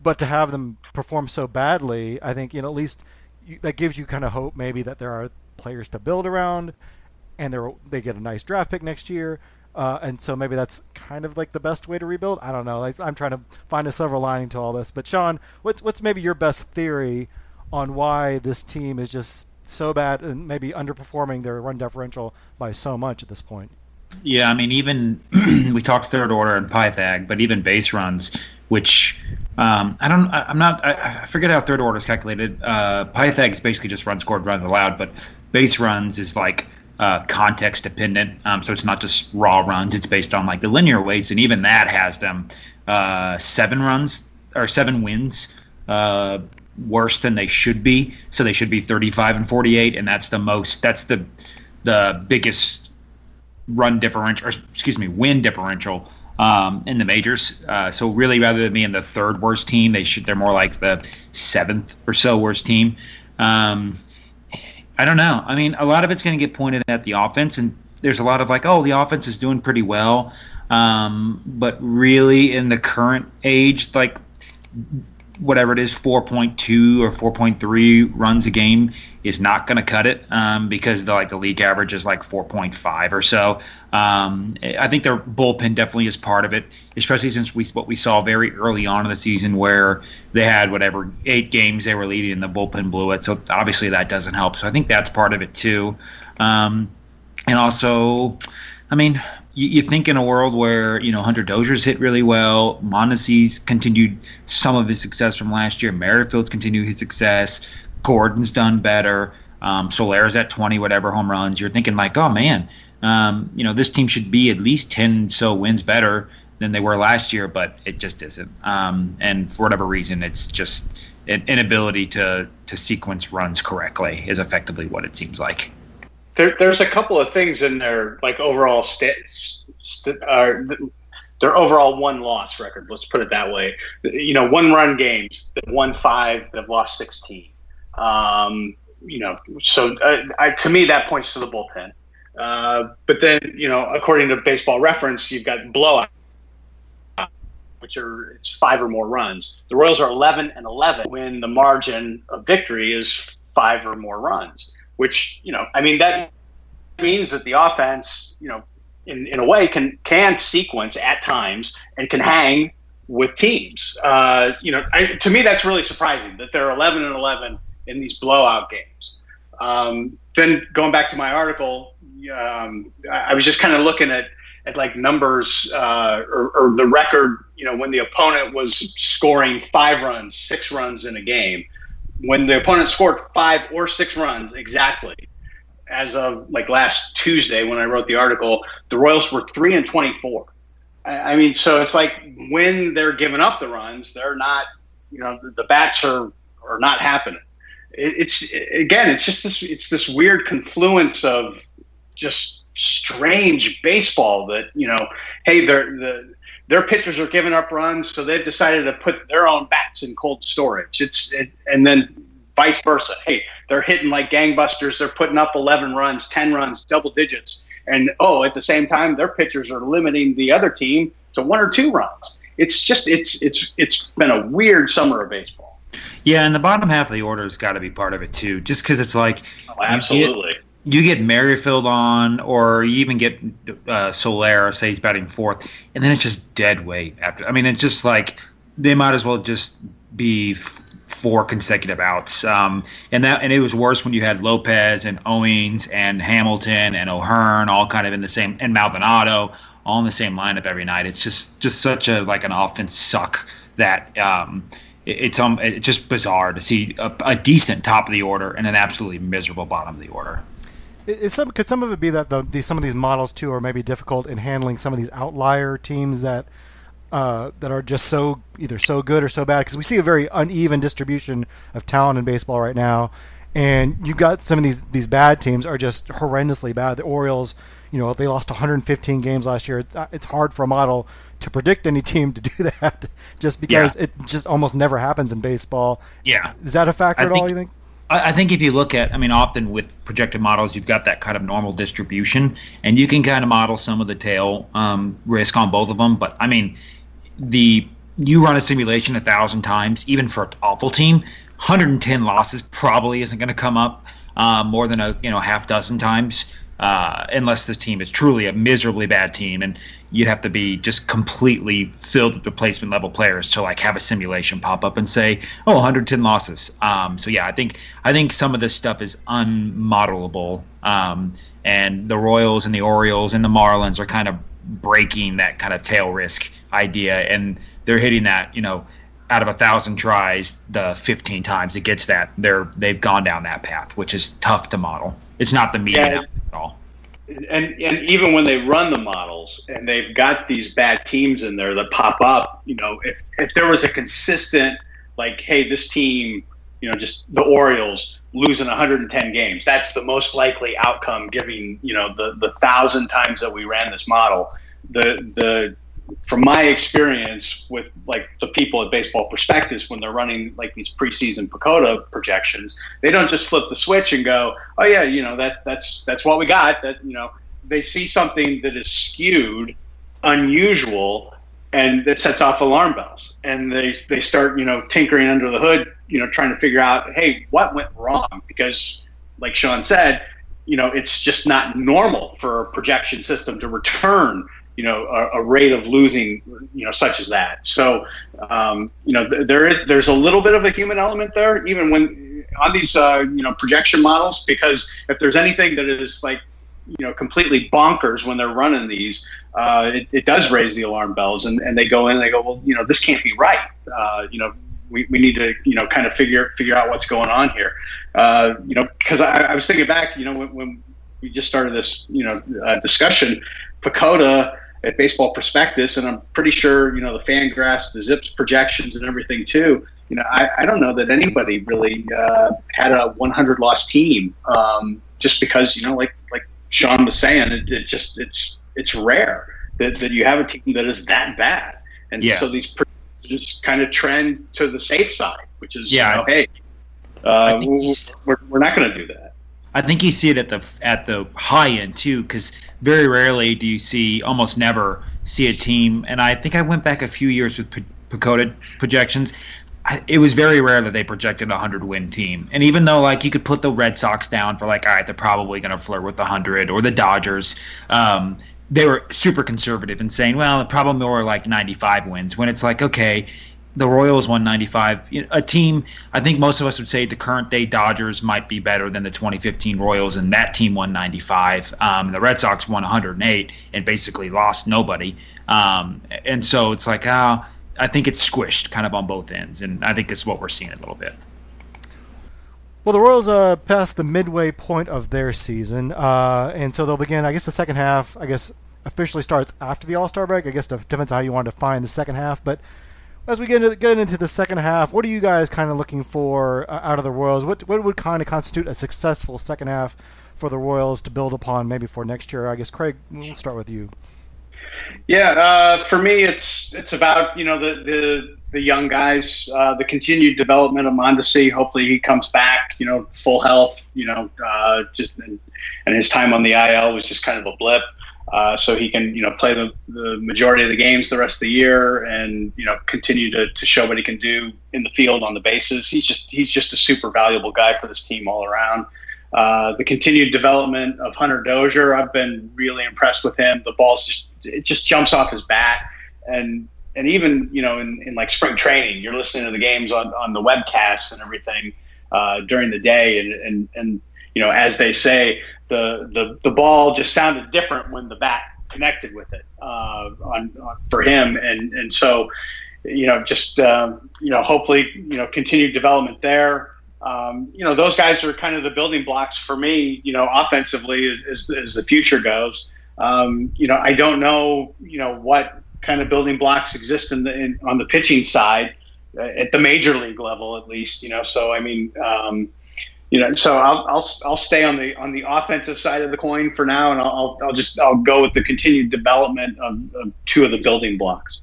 But to have them perform so badly, I think you know at least you, that gives you kind of hope maybe that there are players to build around, and they they get a nice draft pick next year. Uh, and so maybe that's kind of like the best way to rebuild. I don't know. Like, I'm trying to find a silver lining to all this. But Sean, what's what's maybe your best theory on why this team is just so bad and maybe underperforming their run differential by so much at this point? Yeah, I mean, even we talked third order and Pythag, but even base runs, which um, I don't, I, am not, I, I, forget how third order is calculated. Uh, Pythag is basically just run scored, run allowed, but base runs is like uh, context dependent. Um, so it's not just raw runs; it's based on like the linear weights, and even that has them uh, seven runs or seven wins uh, worse than they should be. So they should be 35 and 48, and that's the most. That's the the biggest run differential, or excuse me, win differential um, in the majors. Uh, so really, rather than being the third worst team, they should they're more like the seventh or so worst team. Um, I don't know. I mean, a lot of it's going to get pointed at the offense, and there's a lot of like, oh, the offense is doing pretty well. Um, but really, in the current age, like whatever it is, 4.2 or 4.3 runs a game is not going to cut it um, because the, like the league average is like 4.5 or so. Um, I think their bullpen definitely is part of it, especially since we what we saw very early on in the season where they had whatever eight games they were leading and the bullpen blew it. So obviously that doesn't help. So I think that's part of it too. Um, and also, I mean, you, you, think in a world where you know Hunter Dozier's hit really well, Mondesi's continued some of his success from last year, Merrifield's continued his success, Gordon's done better, um, Soler's at 20 whatever home runs. You're thinking like, oh man, um, you know this team should be at least 10 so wins better than they were last year, but it just isn't. Um, and for whatever reason, it's just an inability to to sequence runs correctly is effectively what it seems like there, there's a couple of things in their like overall stats, st- uh, their overall one loss record. Let's put it that way. You know, one run games, they've won five, they've lost sixteen. Um, you know, so uh, I, to me that points to the bullpen. Uh, but then, you know, according to Baseball Reference, you've got blowout, which are it's five or more runs. The Royals are 11 and 11 when the margin of victory is five or more runs which you know, I mean that means that the offense, you know, in, in a way can can sequence at times and can hang with teams. Uh, you know, I, to me that's really surprising that they're 11 and 11 in these blowout games. Um, then going back to my article, um, I, I was just kind of looking at at like numbers uh, or, or, the record. You know, when the opponent was scoring five runs, six runs in a game, when the opponent scored five or six runs exactly, as of like last Tuesday when I wrote the article, the Royals were three and twenty-four. I, mean, so it's like when they're giving up the runs, they're not, you know, the, bats are are not happening. It's again, it's just this, it's this weird confluence of just strange baseball that you know, hey, they're the their pitchers are giving up runs, so they've decided to put their own bats in cold storage. It's it, and then vice versa. Hey, they're hitting like gangbusters. They're putting up 11 runs, 10 runs, double digits, and oh, at the same time, their pitchers are limiting the other team to one or two runs. It's just it's it's it's been a weird summer of baseball. Yeah, and the bottom half of the order has got to be part of it too, just because it's like oh, absolutely you get Merrifield on, or you even get uh, Soler, say he's batting fourth, and then it's just dead weight after. I mean, it's just like they might as well just be f- four consecutive outs. Um, and that and it was worse when you had Lopez and Owings and Hamilton and O'Hearn all kind of in the same and Maldonado all in the same lineup every night. It's just just such a like an offense suck that. Um, it's um it's just bizarre to see a, a decent top of the order and an absolutely miserable bottom of the order. Is some could some of it be that the, the, some of these models too are maybe difficult in handling some of these outlier teams that uh, that are just so either so good or so bad because we see a very uneven distribution of talent in baseball right now, and you've got some of these these bad teams are just horrendously bad. The Orioles, you know, they lost 115 games last year. It's hard for a model to predict any team to do that just because yeah. it just almost never happens in baseball. Yeah, is that a factor I at think, all? You think? I think if you look at, I mean, often with projected models, you've got that kind of normal distribution, and you can kind of model some of the tail um, risk on both of them. But I mean, the you run a simulation a thousand times, even for an awful team, 110 losses probably isn't going to come up uh, more than a you know half dozen times uh, unless this team is truly a miserably bad team, and you'd have to be just completely filled with replacement level players to like have a simulation pop up and say, "Oh, 110 losses." Um, so yeah, I think I think some of this stuff is unmodelable, um, and the Royals and the Orioles and the Marlins are kind of breaking that kind of tail risk idea, and they're hitting that you know out of a thousand tries, the 15 times it gets that they're they've gone down that path, which is tough to model. It's not the median Yeah. at all. And and even when they run the models and they've got these bad teams in there that pop up, you know, if if there was a consistent like, hey, this team, you know, just the Orioles losing 110 games, that's the most likely outcome, giving you know the the thousand times that we ran this model. The the from my experience with like the people at Baseball Prospectus when they're running like these preseason PECOTA projections, they don't just flip the switch and go, "Oh yeah, you know that that's that's what we got." That you know they see something that is skewed, unusual, and that sets off alarm bells, and they they start you know tinkering under the hood, you know, trying to figure out, hey, what went wrong? Because like Sean said, you know, it's just not normal for a projection system to return you know a, a rate of losing you know such as that so um, you know th- there is, there's a little bit of a human element there even when on these uh, you know projection models because if there's anything that is like you know completely bonkers when they're running these uh, it, it does raise the alarm bells and, and they go in and they go well you know this can't be right uh, you know we, we need to you know kind of figure figure out what's going on here uh, you know because I, I was thinking back you know when, when we just started this you know uh, discussion PECOTA at Baseball Prospectus, and I'm pretty sure you know the Fangraphs, the Zips projections, and everything too. You know, I, I don't know that anybody really uh, had a 100 loss team, um, just because you know, like like Sean was saying, it, it just it's it's rare that, that you have a team that is that bad, and Yeah. so these just kind of trend to the safe side, which is Yeah. you know, hey, uh, we're, we're not going to do that. I think you see it at the at the high end too, because very rarely do you see, almost never see a team. And I think I went back a few years with PECOTA projections. It was very rare that they projected a hundred win team. And even though like you could put the Red Sox down for like, all right, they're probably going to flirt with the hundred, or the Dodgers. Um, they were super conservative and saying, well, probably more like 95 wins. When it's like, okay, the Royals won 95. A team, I think most of us would say the current day Dodgers might be better than the 2015 Royals, and that team won 95. Um, the Red Sox won 108 and basically lost nobody. Um, and so it's like, ah, I think it's squished kind of on both ends, and I think that's what we're seeing a little bit. Well, the Royals uh, passed the midway point of their season, uh, and so they'll begin. I guess the second half, I guess, officially starts after the All Star break. I guess it depends on how you want to define the second half. But as we get into, get into the second half, what are you guys kind of looking for uh, out of the Royals? What what would kind of constitute a successful second half for the Royals to build upon maybe for next year? I guess Craig, we'll start with you. Yeah, uh, for me, it's it's about you know the the, the young guys, uh, the continued development of Mondesi. Hopefully, he comes back, you know, full health. You know, uh, just and, and his time on the IL was just kind of a blip. Uh, so he can you know play the, the majority of the games the rest of the year and you know continue to, to show what he can do in the field on the bases. He's just he's just a super valuable guy for this team all around. Uh, the continued development of Hunter Dozier, I've been really impressed with him. The ball's just it just jumps off his bat, and and even you know in, in like spring training, you're listening to the games on, on the webcasts and everything uh, during the day, and, and and you know as they say, the the the ball just sounded different when the bat connected with it uh, on, on for him, and and so you know just um, you know hopefully you know continued development there. Um, you know, those guys are kind of the building blocks for me, you know, offensively as, as the future goes. Um, you know, I don't know, you know, what kind of building blocks exist in the, in, on the pitching side uh, at the major league level, at least, you know, so, I mean, um, you know, so I'll, I'll, I'll stay on the, on the offensive side of the coin for now. And I'll, I'll just, I'll go with the continued development of, of two of the building blocks.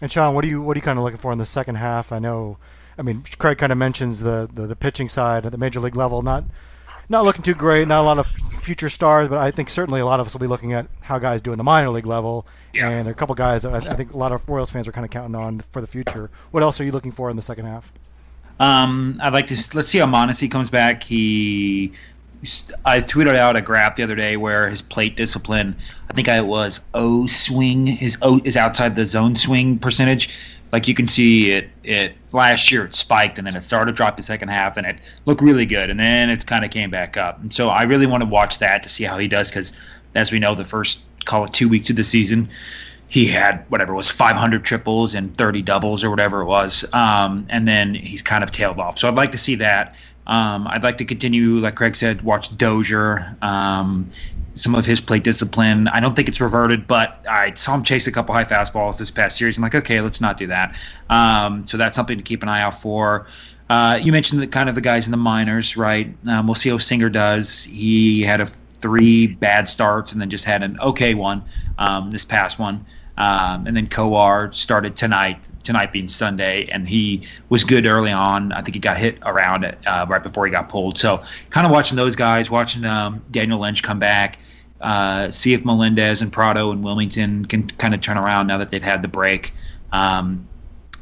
And Sean, what are you what are you kind of looking for in the second half? I know, I mean, Craig kind of mentions the, the, the pitching side at the major league level, not not looking too great, not a lot of future stars, but I think certainly a lot of us will be looking at how guys do in the minor league level, Yeah. and there are a couple guys that I, I think a lot of Royals fans are kind of counting on for the future. What else are you looking for in the second half? Um, I'd like to let's see how Mondesi comes back. He, I tweeted out a graph the other day where his plate discipline, I think I was O swing, his O is outside the zone swing percentage. Like you can see it, it last year it spiked and then it started to drop the second half and it looked really good and then it's kind of came back up. And so I really want to watch that to see how he does because, as we know, the first call it two weeks of the season, he had whatever it was 500 triples and 30 doubles or whatever it was, um, and then he's kind of tailed off. So I'd like to see that. Um, I'd like to continue, like Craig said, watch Dozier. Um, some of his play discipline. I don't think it's reverted, but I saw him chase a couple high fastballs this past series. I'm like, okay, let's not do that. Um, so that's something to keep an eye out for. Uh, you mentioned the kind of the guys in the minors, right? Um, we'll see how Singer does. He had a three bad starts and then just had an okay one um, this past one. Um, and then Kowar started tonight, tonight being Sunday, and he was good early on. I think he got hit around it uh, right before he got pulled. So, kind of watching those guys, watching um, Daniel Lynch come back, uh, see if Melendez and Pratto and Wilmington can kind of turn around now that they've had the break. Um,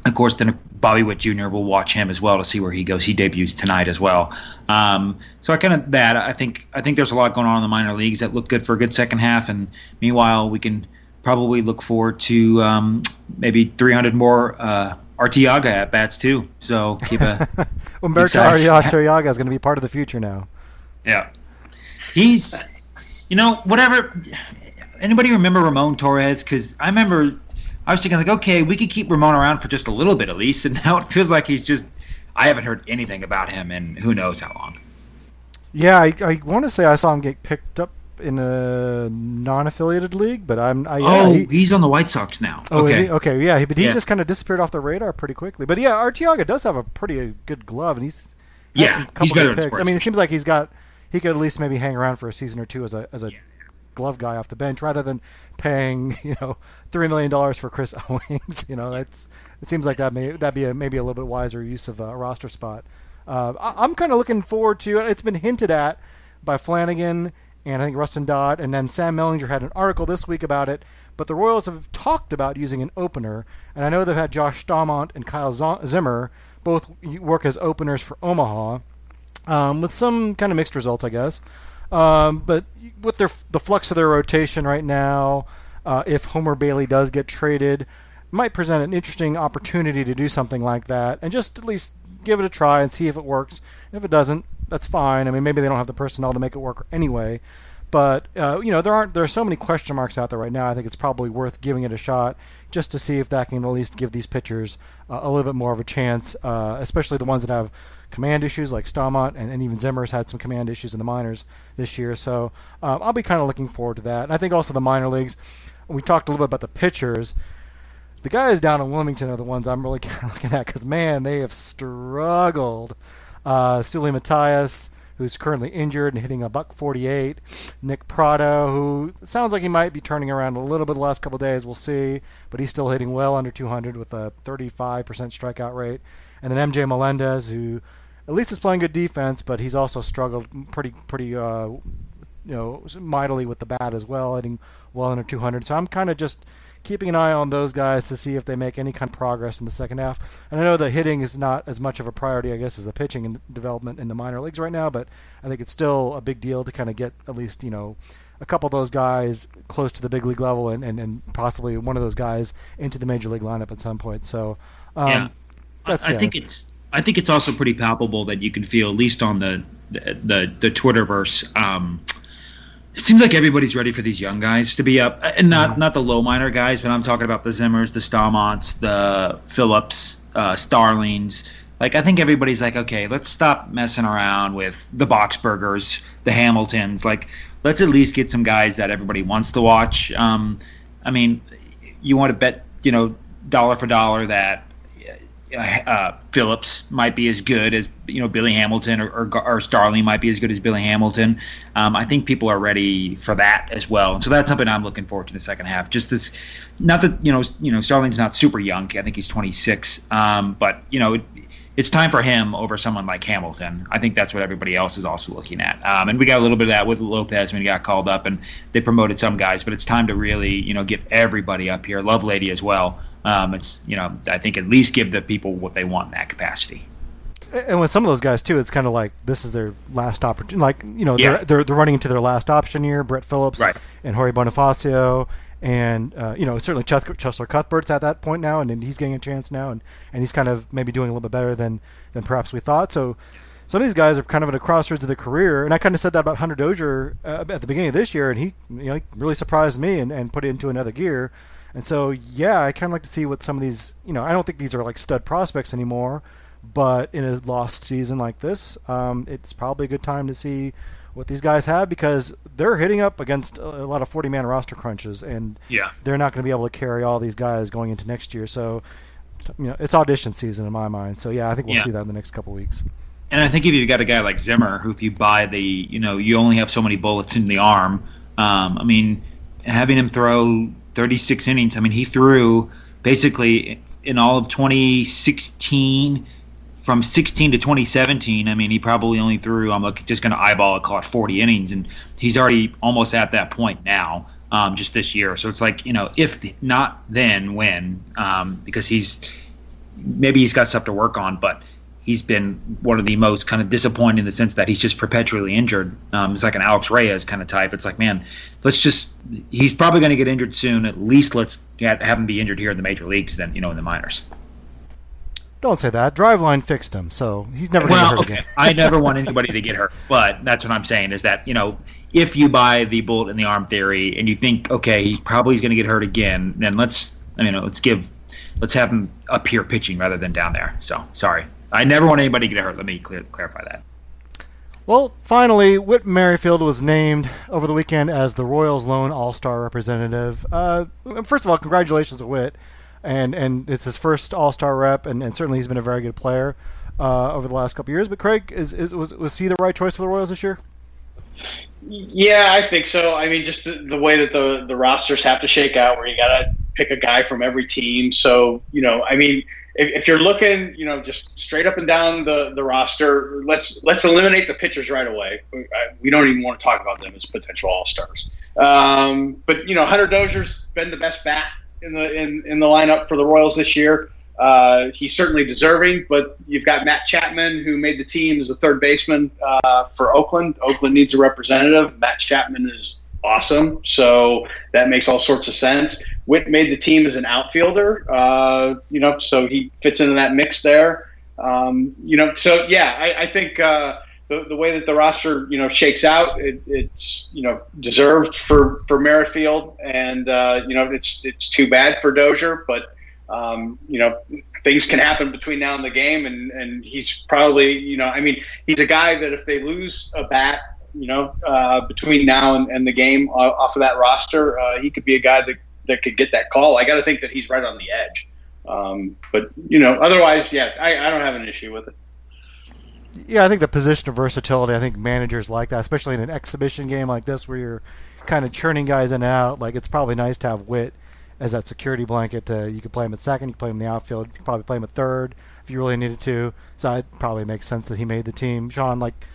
of course, then Bobby Witt Jr. will watch him as well to see where he goes. He debuts tonight as well. Um, so I kind of that I think I think there's a lot going on in the minor leagues that look good for a good second half, and meanwhile we can probably look forward to um, maybe 300 more uh, Arteaga at bats too. So keep a. Humberto Arteaga is going to be part of the future now. Yeah, he's, you know, whatever. Anybody remember Ramon Torres? Because I remember, I was thinking like, okay, we could keep Ramon around for just a little bit at least, and now it feels like he's just. I haven't heard anything about him and who knows how long. Yeah, I, I want to say I saw him get picked up in a non-affiliated league, but I'm. I, oh, he, he's on the White Sox now. Oh, okay. is he? Okay, yeah, but he yeah. just kind of disappeared off the radar pretty quickly. But yeah, Arteaga does have a pretty good glove, and he's yeah, some couple he's good picks. I mean, it seems like he's got he could at least maybe hang around for a season or two as a as a yeah. glove guy off the bench rather than paying you know three million dollars for Chris Owings. you know, that's it seems like that may that be a, maybe a little bit wiser use of a roster spot. Uh, I, I'm kind of looking forward to. It's been hinted at by Flanagan and I think Rustin Dodd, and then Sam Mellinger had an article this week about it. But the Royals have talked about using an opener, and I know they've had Josh Staumont and Kyle Zimmer both work as openers for Omaha, um, with some kind of mixed results, I guess. Um, but with their the flux of their rotation right now, uh, if Homer Bailey does get traded, might present an interesting opportunity to do something like that, and just at least give it a try and see if it works. if it doesn't, that's fine. I mean, maybe they don't have the personnel to make it work anyway. But uh, you know, there aren't there are so many question marks out there right now. I think it's probably worth giving it a shot just to see if that can at least give these pitchers uh, a little bit more of a chance, uh, especially the ones that have command issues like Staumont and, and even Zimmer's had some command issues in the minors this year. So um, I'll be kind of looking forward to that. And I think also the minor leagues. We talked a little bit about the pitchers. The guys down in Wilmington are the ones I'm really kind of looking at because man, they have struggled uh, Seuly Matias, who's currently injured and hitting a buck 48. Nick Pratto, who sounds like he might be turning around a little bit the last couple days. We'll see, but he's still hitting well under 200 with a 35% strikeout rate. And then MJ Melendez, who at least is playing good defense, but he's also struggled pretty pretty uh, you know mightily with the bat as well, hitting well under 200. So I'm kind of just keeping an eye on those guys to see if they make any kind of progress in the second half. And I know the hitting is not as much of a priority, I guess, as the pitching and development in the minor leagues right now, but I think it's still a big deal to kind of get at least, you know, a couple of those guys close to the big league level and, and, and possibly one of those guys into the major league lineup at some point. So, um, yeah. That's, I, I think it's I think it's also pretty palpable that you can feel at least on the the the, the Twitterverse um, it seems like everybody's ready for these young guys to be up, and not not the low minor guys, but I'm talking about the Zimmers, the Staumonts, the Phillips, uh, Starlings. Like I think everybody's like, okay, let's stop messing around with the Boxbergers, the Hamiltons. Like, let's at least get some guys that everybody wants to watch. Um, I mean, you want to bet, you know, dollar for dollar that uh, Phillips might be as good as you know Billy Hamilton or, or, or Starling might be as good as Billy Hamilton. Um, I think people are ready for that as well, and so that's something I'm looking forward to in the second half. Just this, not that you know you know Starling's not super young. I think he's 26, um, but you know. It, it's time for him over someone like Hamilton. I think that's what everybody else is also looking at. Um, and we got a little bit of that with Lopez when he got called up, and they promoted some guys. But it's time to really, you know, get everybody up here. Lovelady as well. Um, it's you know I think at least give the people what they want in that capacity. And with some of those guys too, it's kind of like this is their last opportunity. Like you know yeah. they're, they're they're running into their last option year. Brett Phillips right. and Jorge Bonifacio, and uh, you know certainly Cheslor Cuthbert's at that point now, and, he's getting a chance now, and, and he's kind of maybe doing a little bit better than than perhaps we thought. So some of these guys are kind of at a crossroads of their career, and I kind of said that about Hunter Dozier uh, at the beginning of this year, and he you know he really surprised me and, and put it into another gear. And so, yeah, I kind of like to see what some of these, you know, I don't think these are like stud prospects anymore, but in a lost season like this, um, it's probably a good time to see what these guys have because they're hitting up against a lot of 40 man roster crunches and yeah. they're not going to be able to carry all these guys going into next year. So, you know, it's audition season in my mind. So, yeah, I think we'll Yeah. see that in the next couple weeks. And I think if you've got a guy like Zimmer, who if you buy the, you know, you only have so many bullets in the arm. Um, I mean, having him throw 36 innings. I mean, he threw basically in all of 2016, from 16 to 2017. I mean, he probably only threw. I'm look, just going to eyeball it, call it 40 innings, and he's already almost at that point now. Um, just this year, so it's like you know, if not then, when? Um, because he's maybe he's got stuff to work on, but he's been one of the most kind of disappointing in the sense that he's just perpetually injured. Um, he's like an Alex Reyes kind of type. It's like, man, let's just. He's probably going to get injured soon. At least let's get, have him be injured here in the major leagues than you know in the minors. Don't say that. Driveline fixed him, so he's never going to Well, hurt okay, again. I never want anybody to get hurt, but that's what I'm saying is that you know if you buy the bullet in the arm theory and you think okay he probably is going to get hurt again, then let's I mean let's give let's have him up here pitching rather than down there. So sorry, I never want anybody to get hurt. Let me clear, clarify that. Well, finally, Whit Merrifield was named over the weekend as the Royals' lone All-Star representative. Uh, first of all, congratulations to Whit, and and it's his first All-Star rep, and, and certainly he's been a very good player uh, over the last couple of years. But Craig, is, is was was he the right choice for the Royals this year? Yeah, I think so. I mean, just the, the way that the the rosters have to shake out, where you got to pick a guy from every team. So you know, I mean, if, if you're looking, you know, just straight up and down the the roster, let's let's eliminate the pitchers right away. We, don't even want to talk about them as potential all stars. Um, but you know, Hunter Dozier's been the best bat in the in, in the lineup for the Royals this year. Uh, he's certainly deserving, but you've got Matt Chapman, who made the team as a third baseman uh, for Oakland. Oakland needs a representative. Matt Chapman is awesome, so that makes all sorts of sense. Whit made the team as an outfielder, uh, you know, so he fits into that mix there. Um, you know, so yeah, I, I think uh, the, the way that the roster, you know, shakes out, it, it's you know deserved for for Merrifield, and uh, you know it's it's too bad for Dozier, but um, you know things can happen between now and the game, and and he's probably you know I mean he's a guy that if they lose a bat, you know, uh, between now and, and the game uh, off of that roster, uh, he could be a guy that that could get that call. I got to think that he's right on the edge. Um, but you know, otherwise, yeah, I, I don't have an issue with it. Yeah, I think the position of versatility. I think managers like that, especially in an exhibition game like this, where you're kind of churning guys in and out. Like it's probably nice to have Whit as that security blanket. Uh, you could play him at second, you could play him in the outfield, you could probably play him at third if you really needed to. So it probably makes sense that he made the team. Sean, like,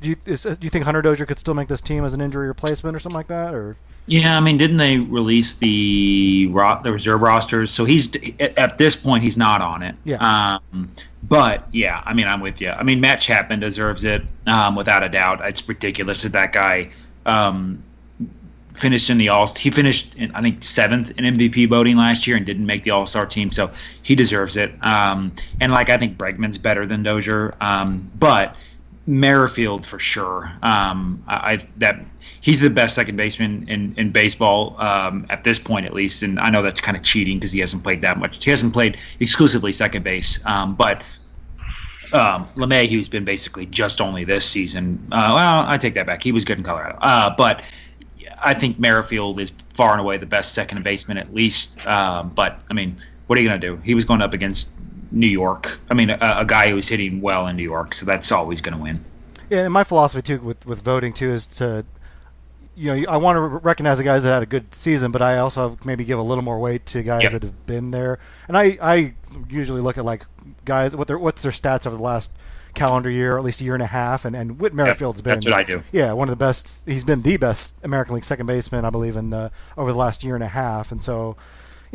do you is, do you think Hunter Dozier could still make this team as an injury replacement or something like that, or? Yeah, I mean, didn't they release the ro- the reserve rosters? So he's at, at this point he's not on it. Yeah. Um, but yeah, I mean, I'm with you. I mean, Matt Chapman deserves it um, without a doubt. It's ridiculous that that guy um, finished in the all. He finished in, I think seventh in MVP voting last year and didn't make the All Star team, so he deserves it. Um, and like I think Bregman's better than Dozier, um, but Merrifield for sure. Um, I, I that he's the best second baseman in in baseball um, at this point, at least. And I know that's kind of cheating because he hasn't played that much. He hasn't played exclusively second base, um, but. Um, LeMahieu's been basically just only this season. Uh, well, I take that back. He was good in Colorado, uh, but I think Merrifield is far and away the best second baseman, at least. Um, but I mean, what are you going to do? He was going up against New York. I mean, a, a guy who's hitting well in New York, so that's always going to win. Yeah, and my philosophy too with with voting too is to, you know, I want to recognize the guys that had a good season, but I also maybe give a little more weight to guys Yep. that have been there. And I I usually look at like guys what their what's their stats over the last calendar year, or at least a year and a half, and and Whit Merrifield's been that's what I do. Yeah, one of the best. He's been the best American League second baseman, I believe, in the over the last year and a half, and so.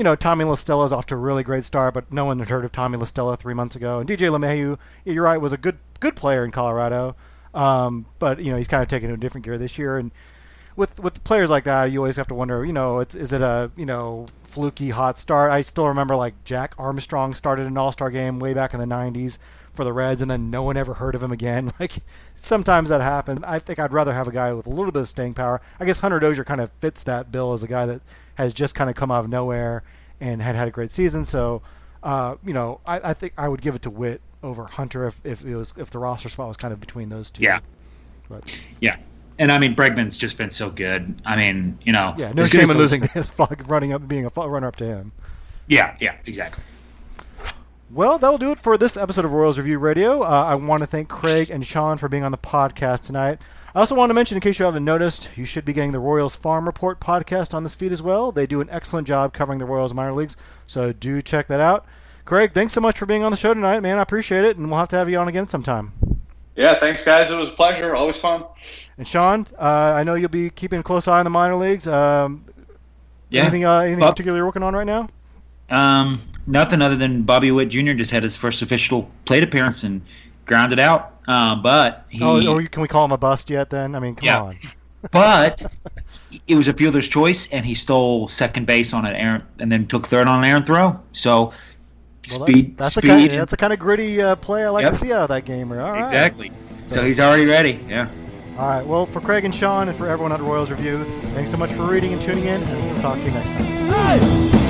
You know, Tommy LaStella's off to a really great start, but no one had heard of Tommy LaStella three months ago. And DJ LeMahieu, you're right, was a good good player in Colorado. Um, but you know he's kind of taken to a different gear this year, and with with players like that, you always have to wonder, you know, is it a you know fluky hot start? I still remember like Jack Armstrong started an All Star game way back in the '90s for the Reds, and then no one ever heard of him again. Like sometimes that happens. I think I'd rather have a guy with a little bit of staying power. I guess Hunter Dozier kind of fits that bill as a guy that has just kind of come out of nowhere and had had a great season. So, uh, you know, I, I think I would give it to Whit over Hunter if, if it was if the roster spot was kind of between those two. Yeah. But, Yeah. And I mean, Bregman's just been so good. I mean, you know. yeah, no shame in losing fuck running up being a runner up to him. Yeah, yeah, exactly. Well, that'll do it for this episode of Royals Review Radio. Uh, I want to thank Craig and Sean for being on the podcast tonight. I also want to mention, in case you haven't noticed, you should be getting the Royals Farm Report podcast on this feed as well. They do an excellent job covering the Royals minor leagues, so do check that out. Craig, thanks so much for being on the show tonight, man. I appreciate it, and we'll have to have you on again sometime. Yeah, thanks, guys. It was a pleasure. Always fun. And Sean, uh, I know you'll be keeping a close eye on the minor leagues. Um, Yeah. Anything, uh, anything Bob- particular you're working on right now? Um, nothing other than Bobby Witt Jr. just had his first official plate appearance and grounded out. Um, but he, Oh, or can we call him a bust yet? Then I mean, come Yeah. on. but it was a fielder's choice, and he stole second base on an errant, and then took third on an errant throw. So Well, speed, that's, that's the speed, kind. That's the kind of gritty uh, play I like Yep. to see out of that game. All right. exactly. So- So he's already ready. Yeah. All right. Well, for Craig and Sean, and for everyone at Royals Review, thanks so much for reading and tuning in, and we'll talk to you next time.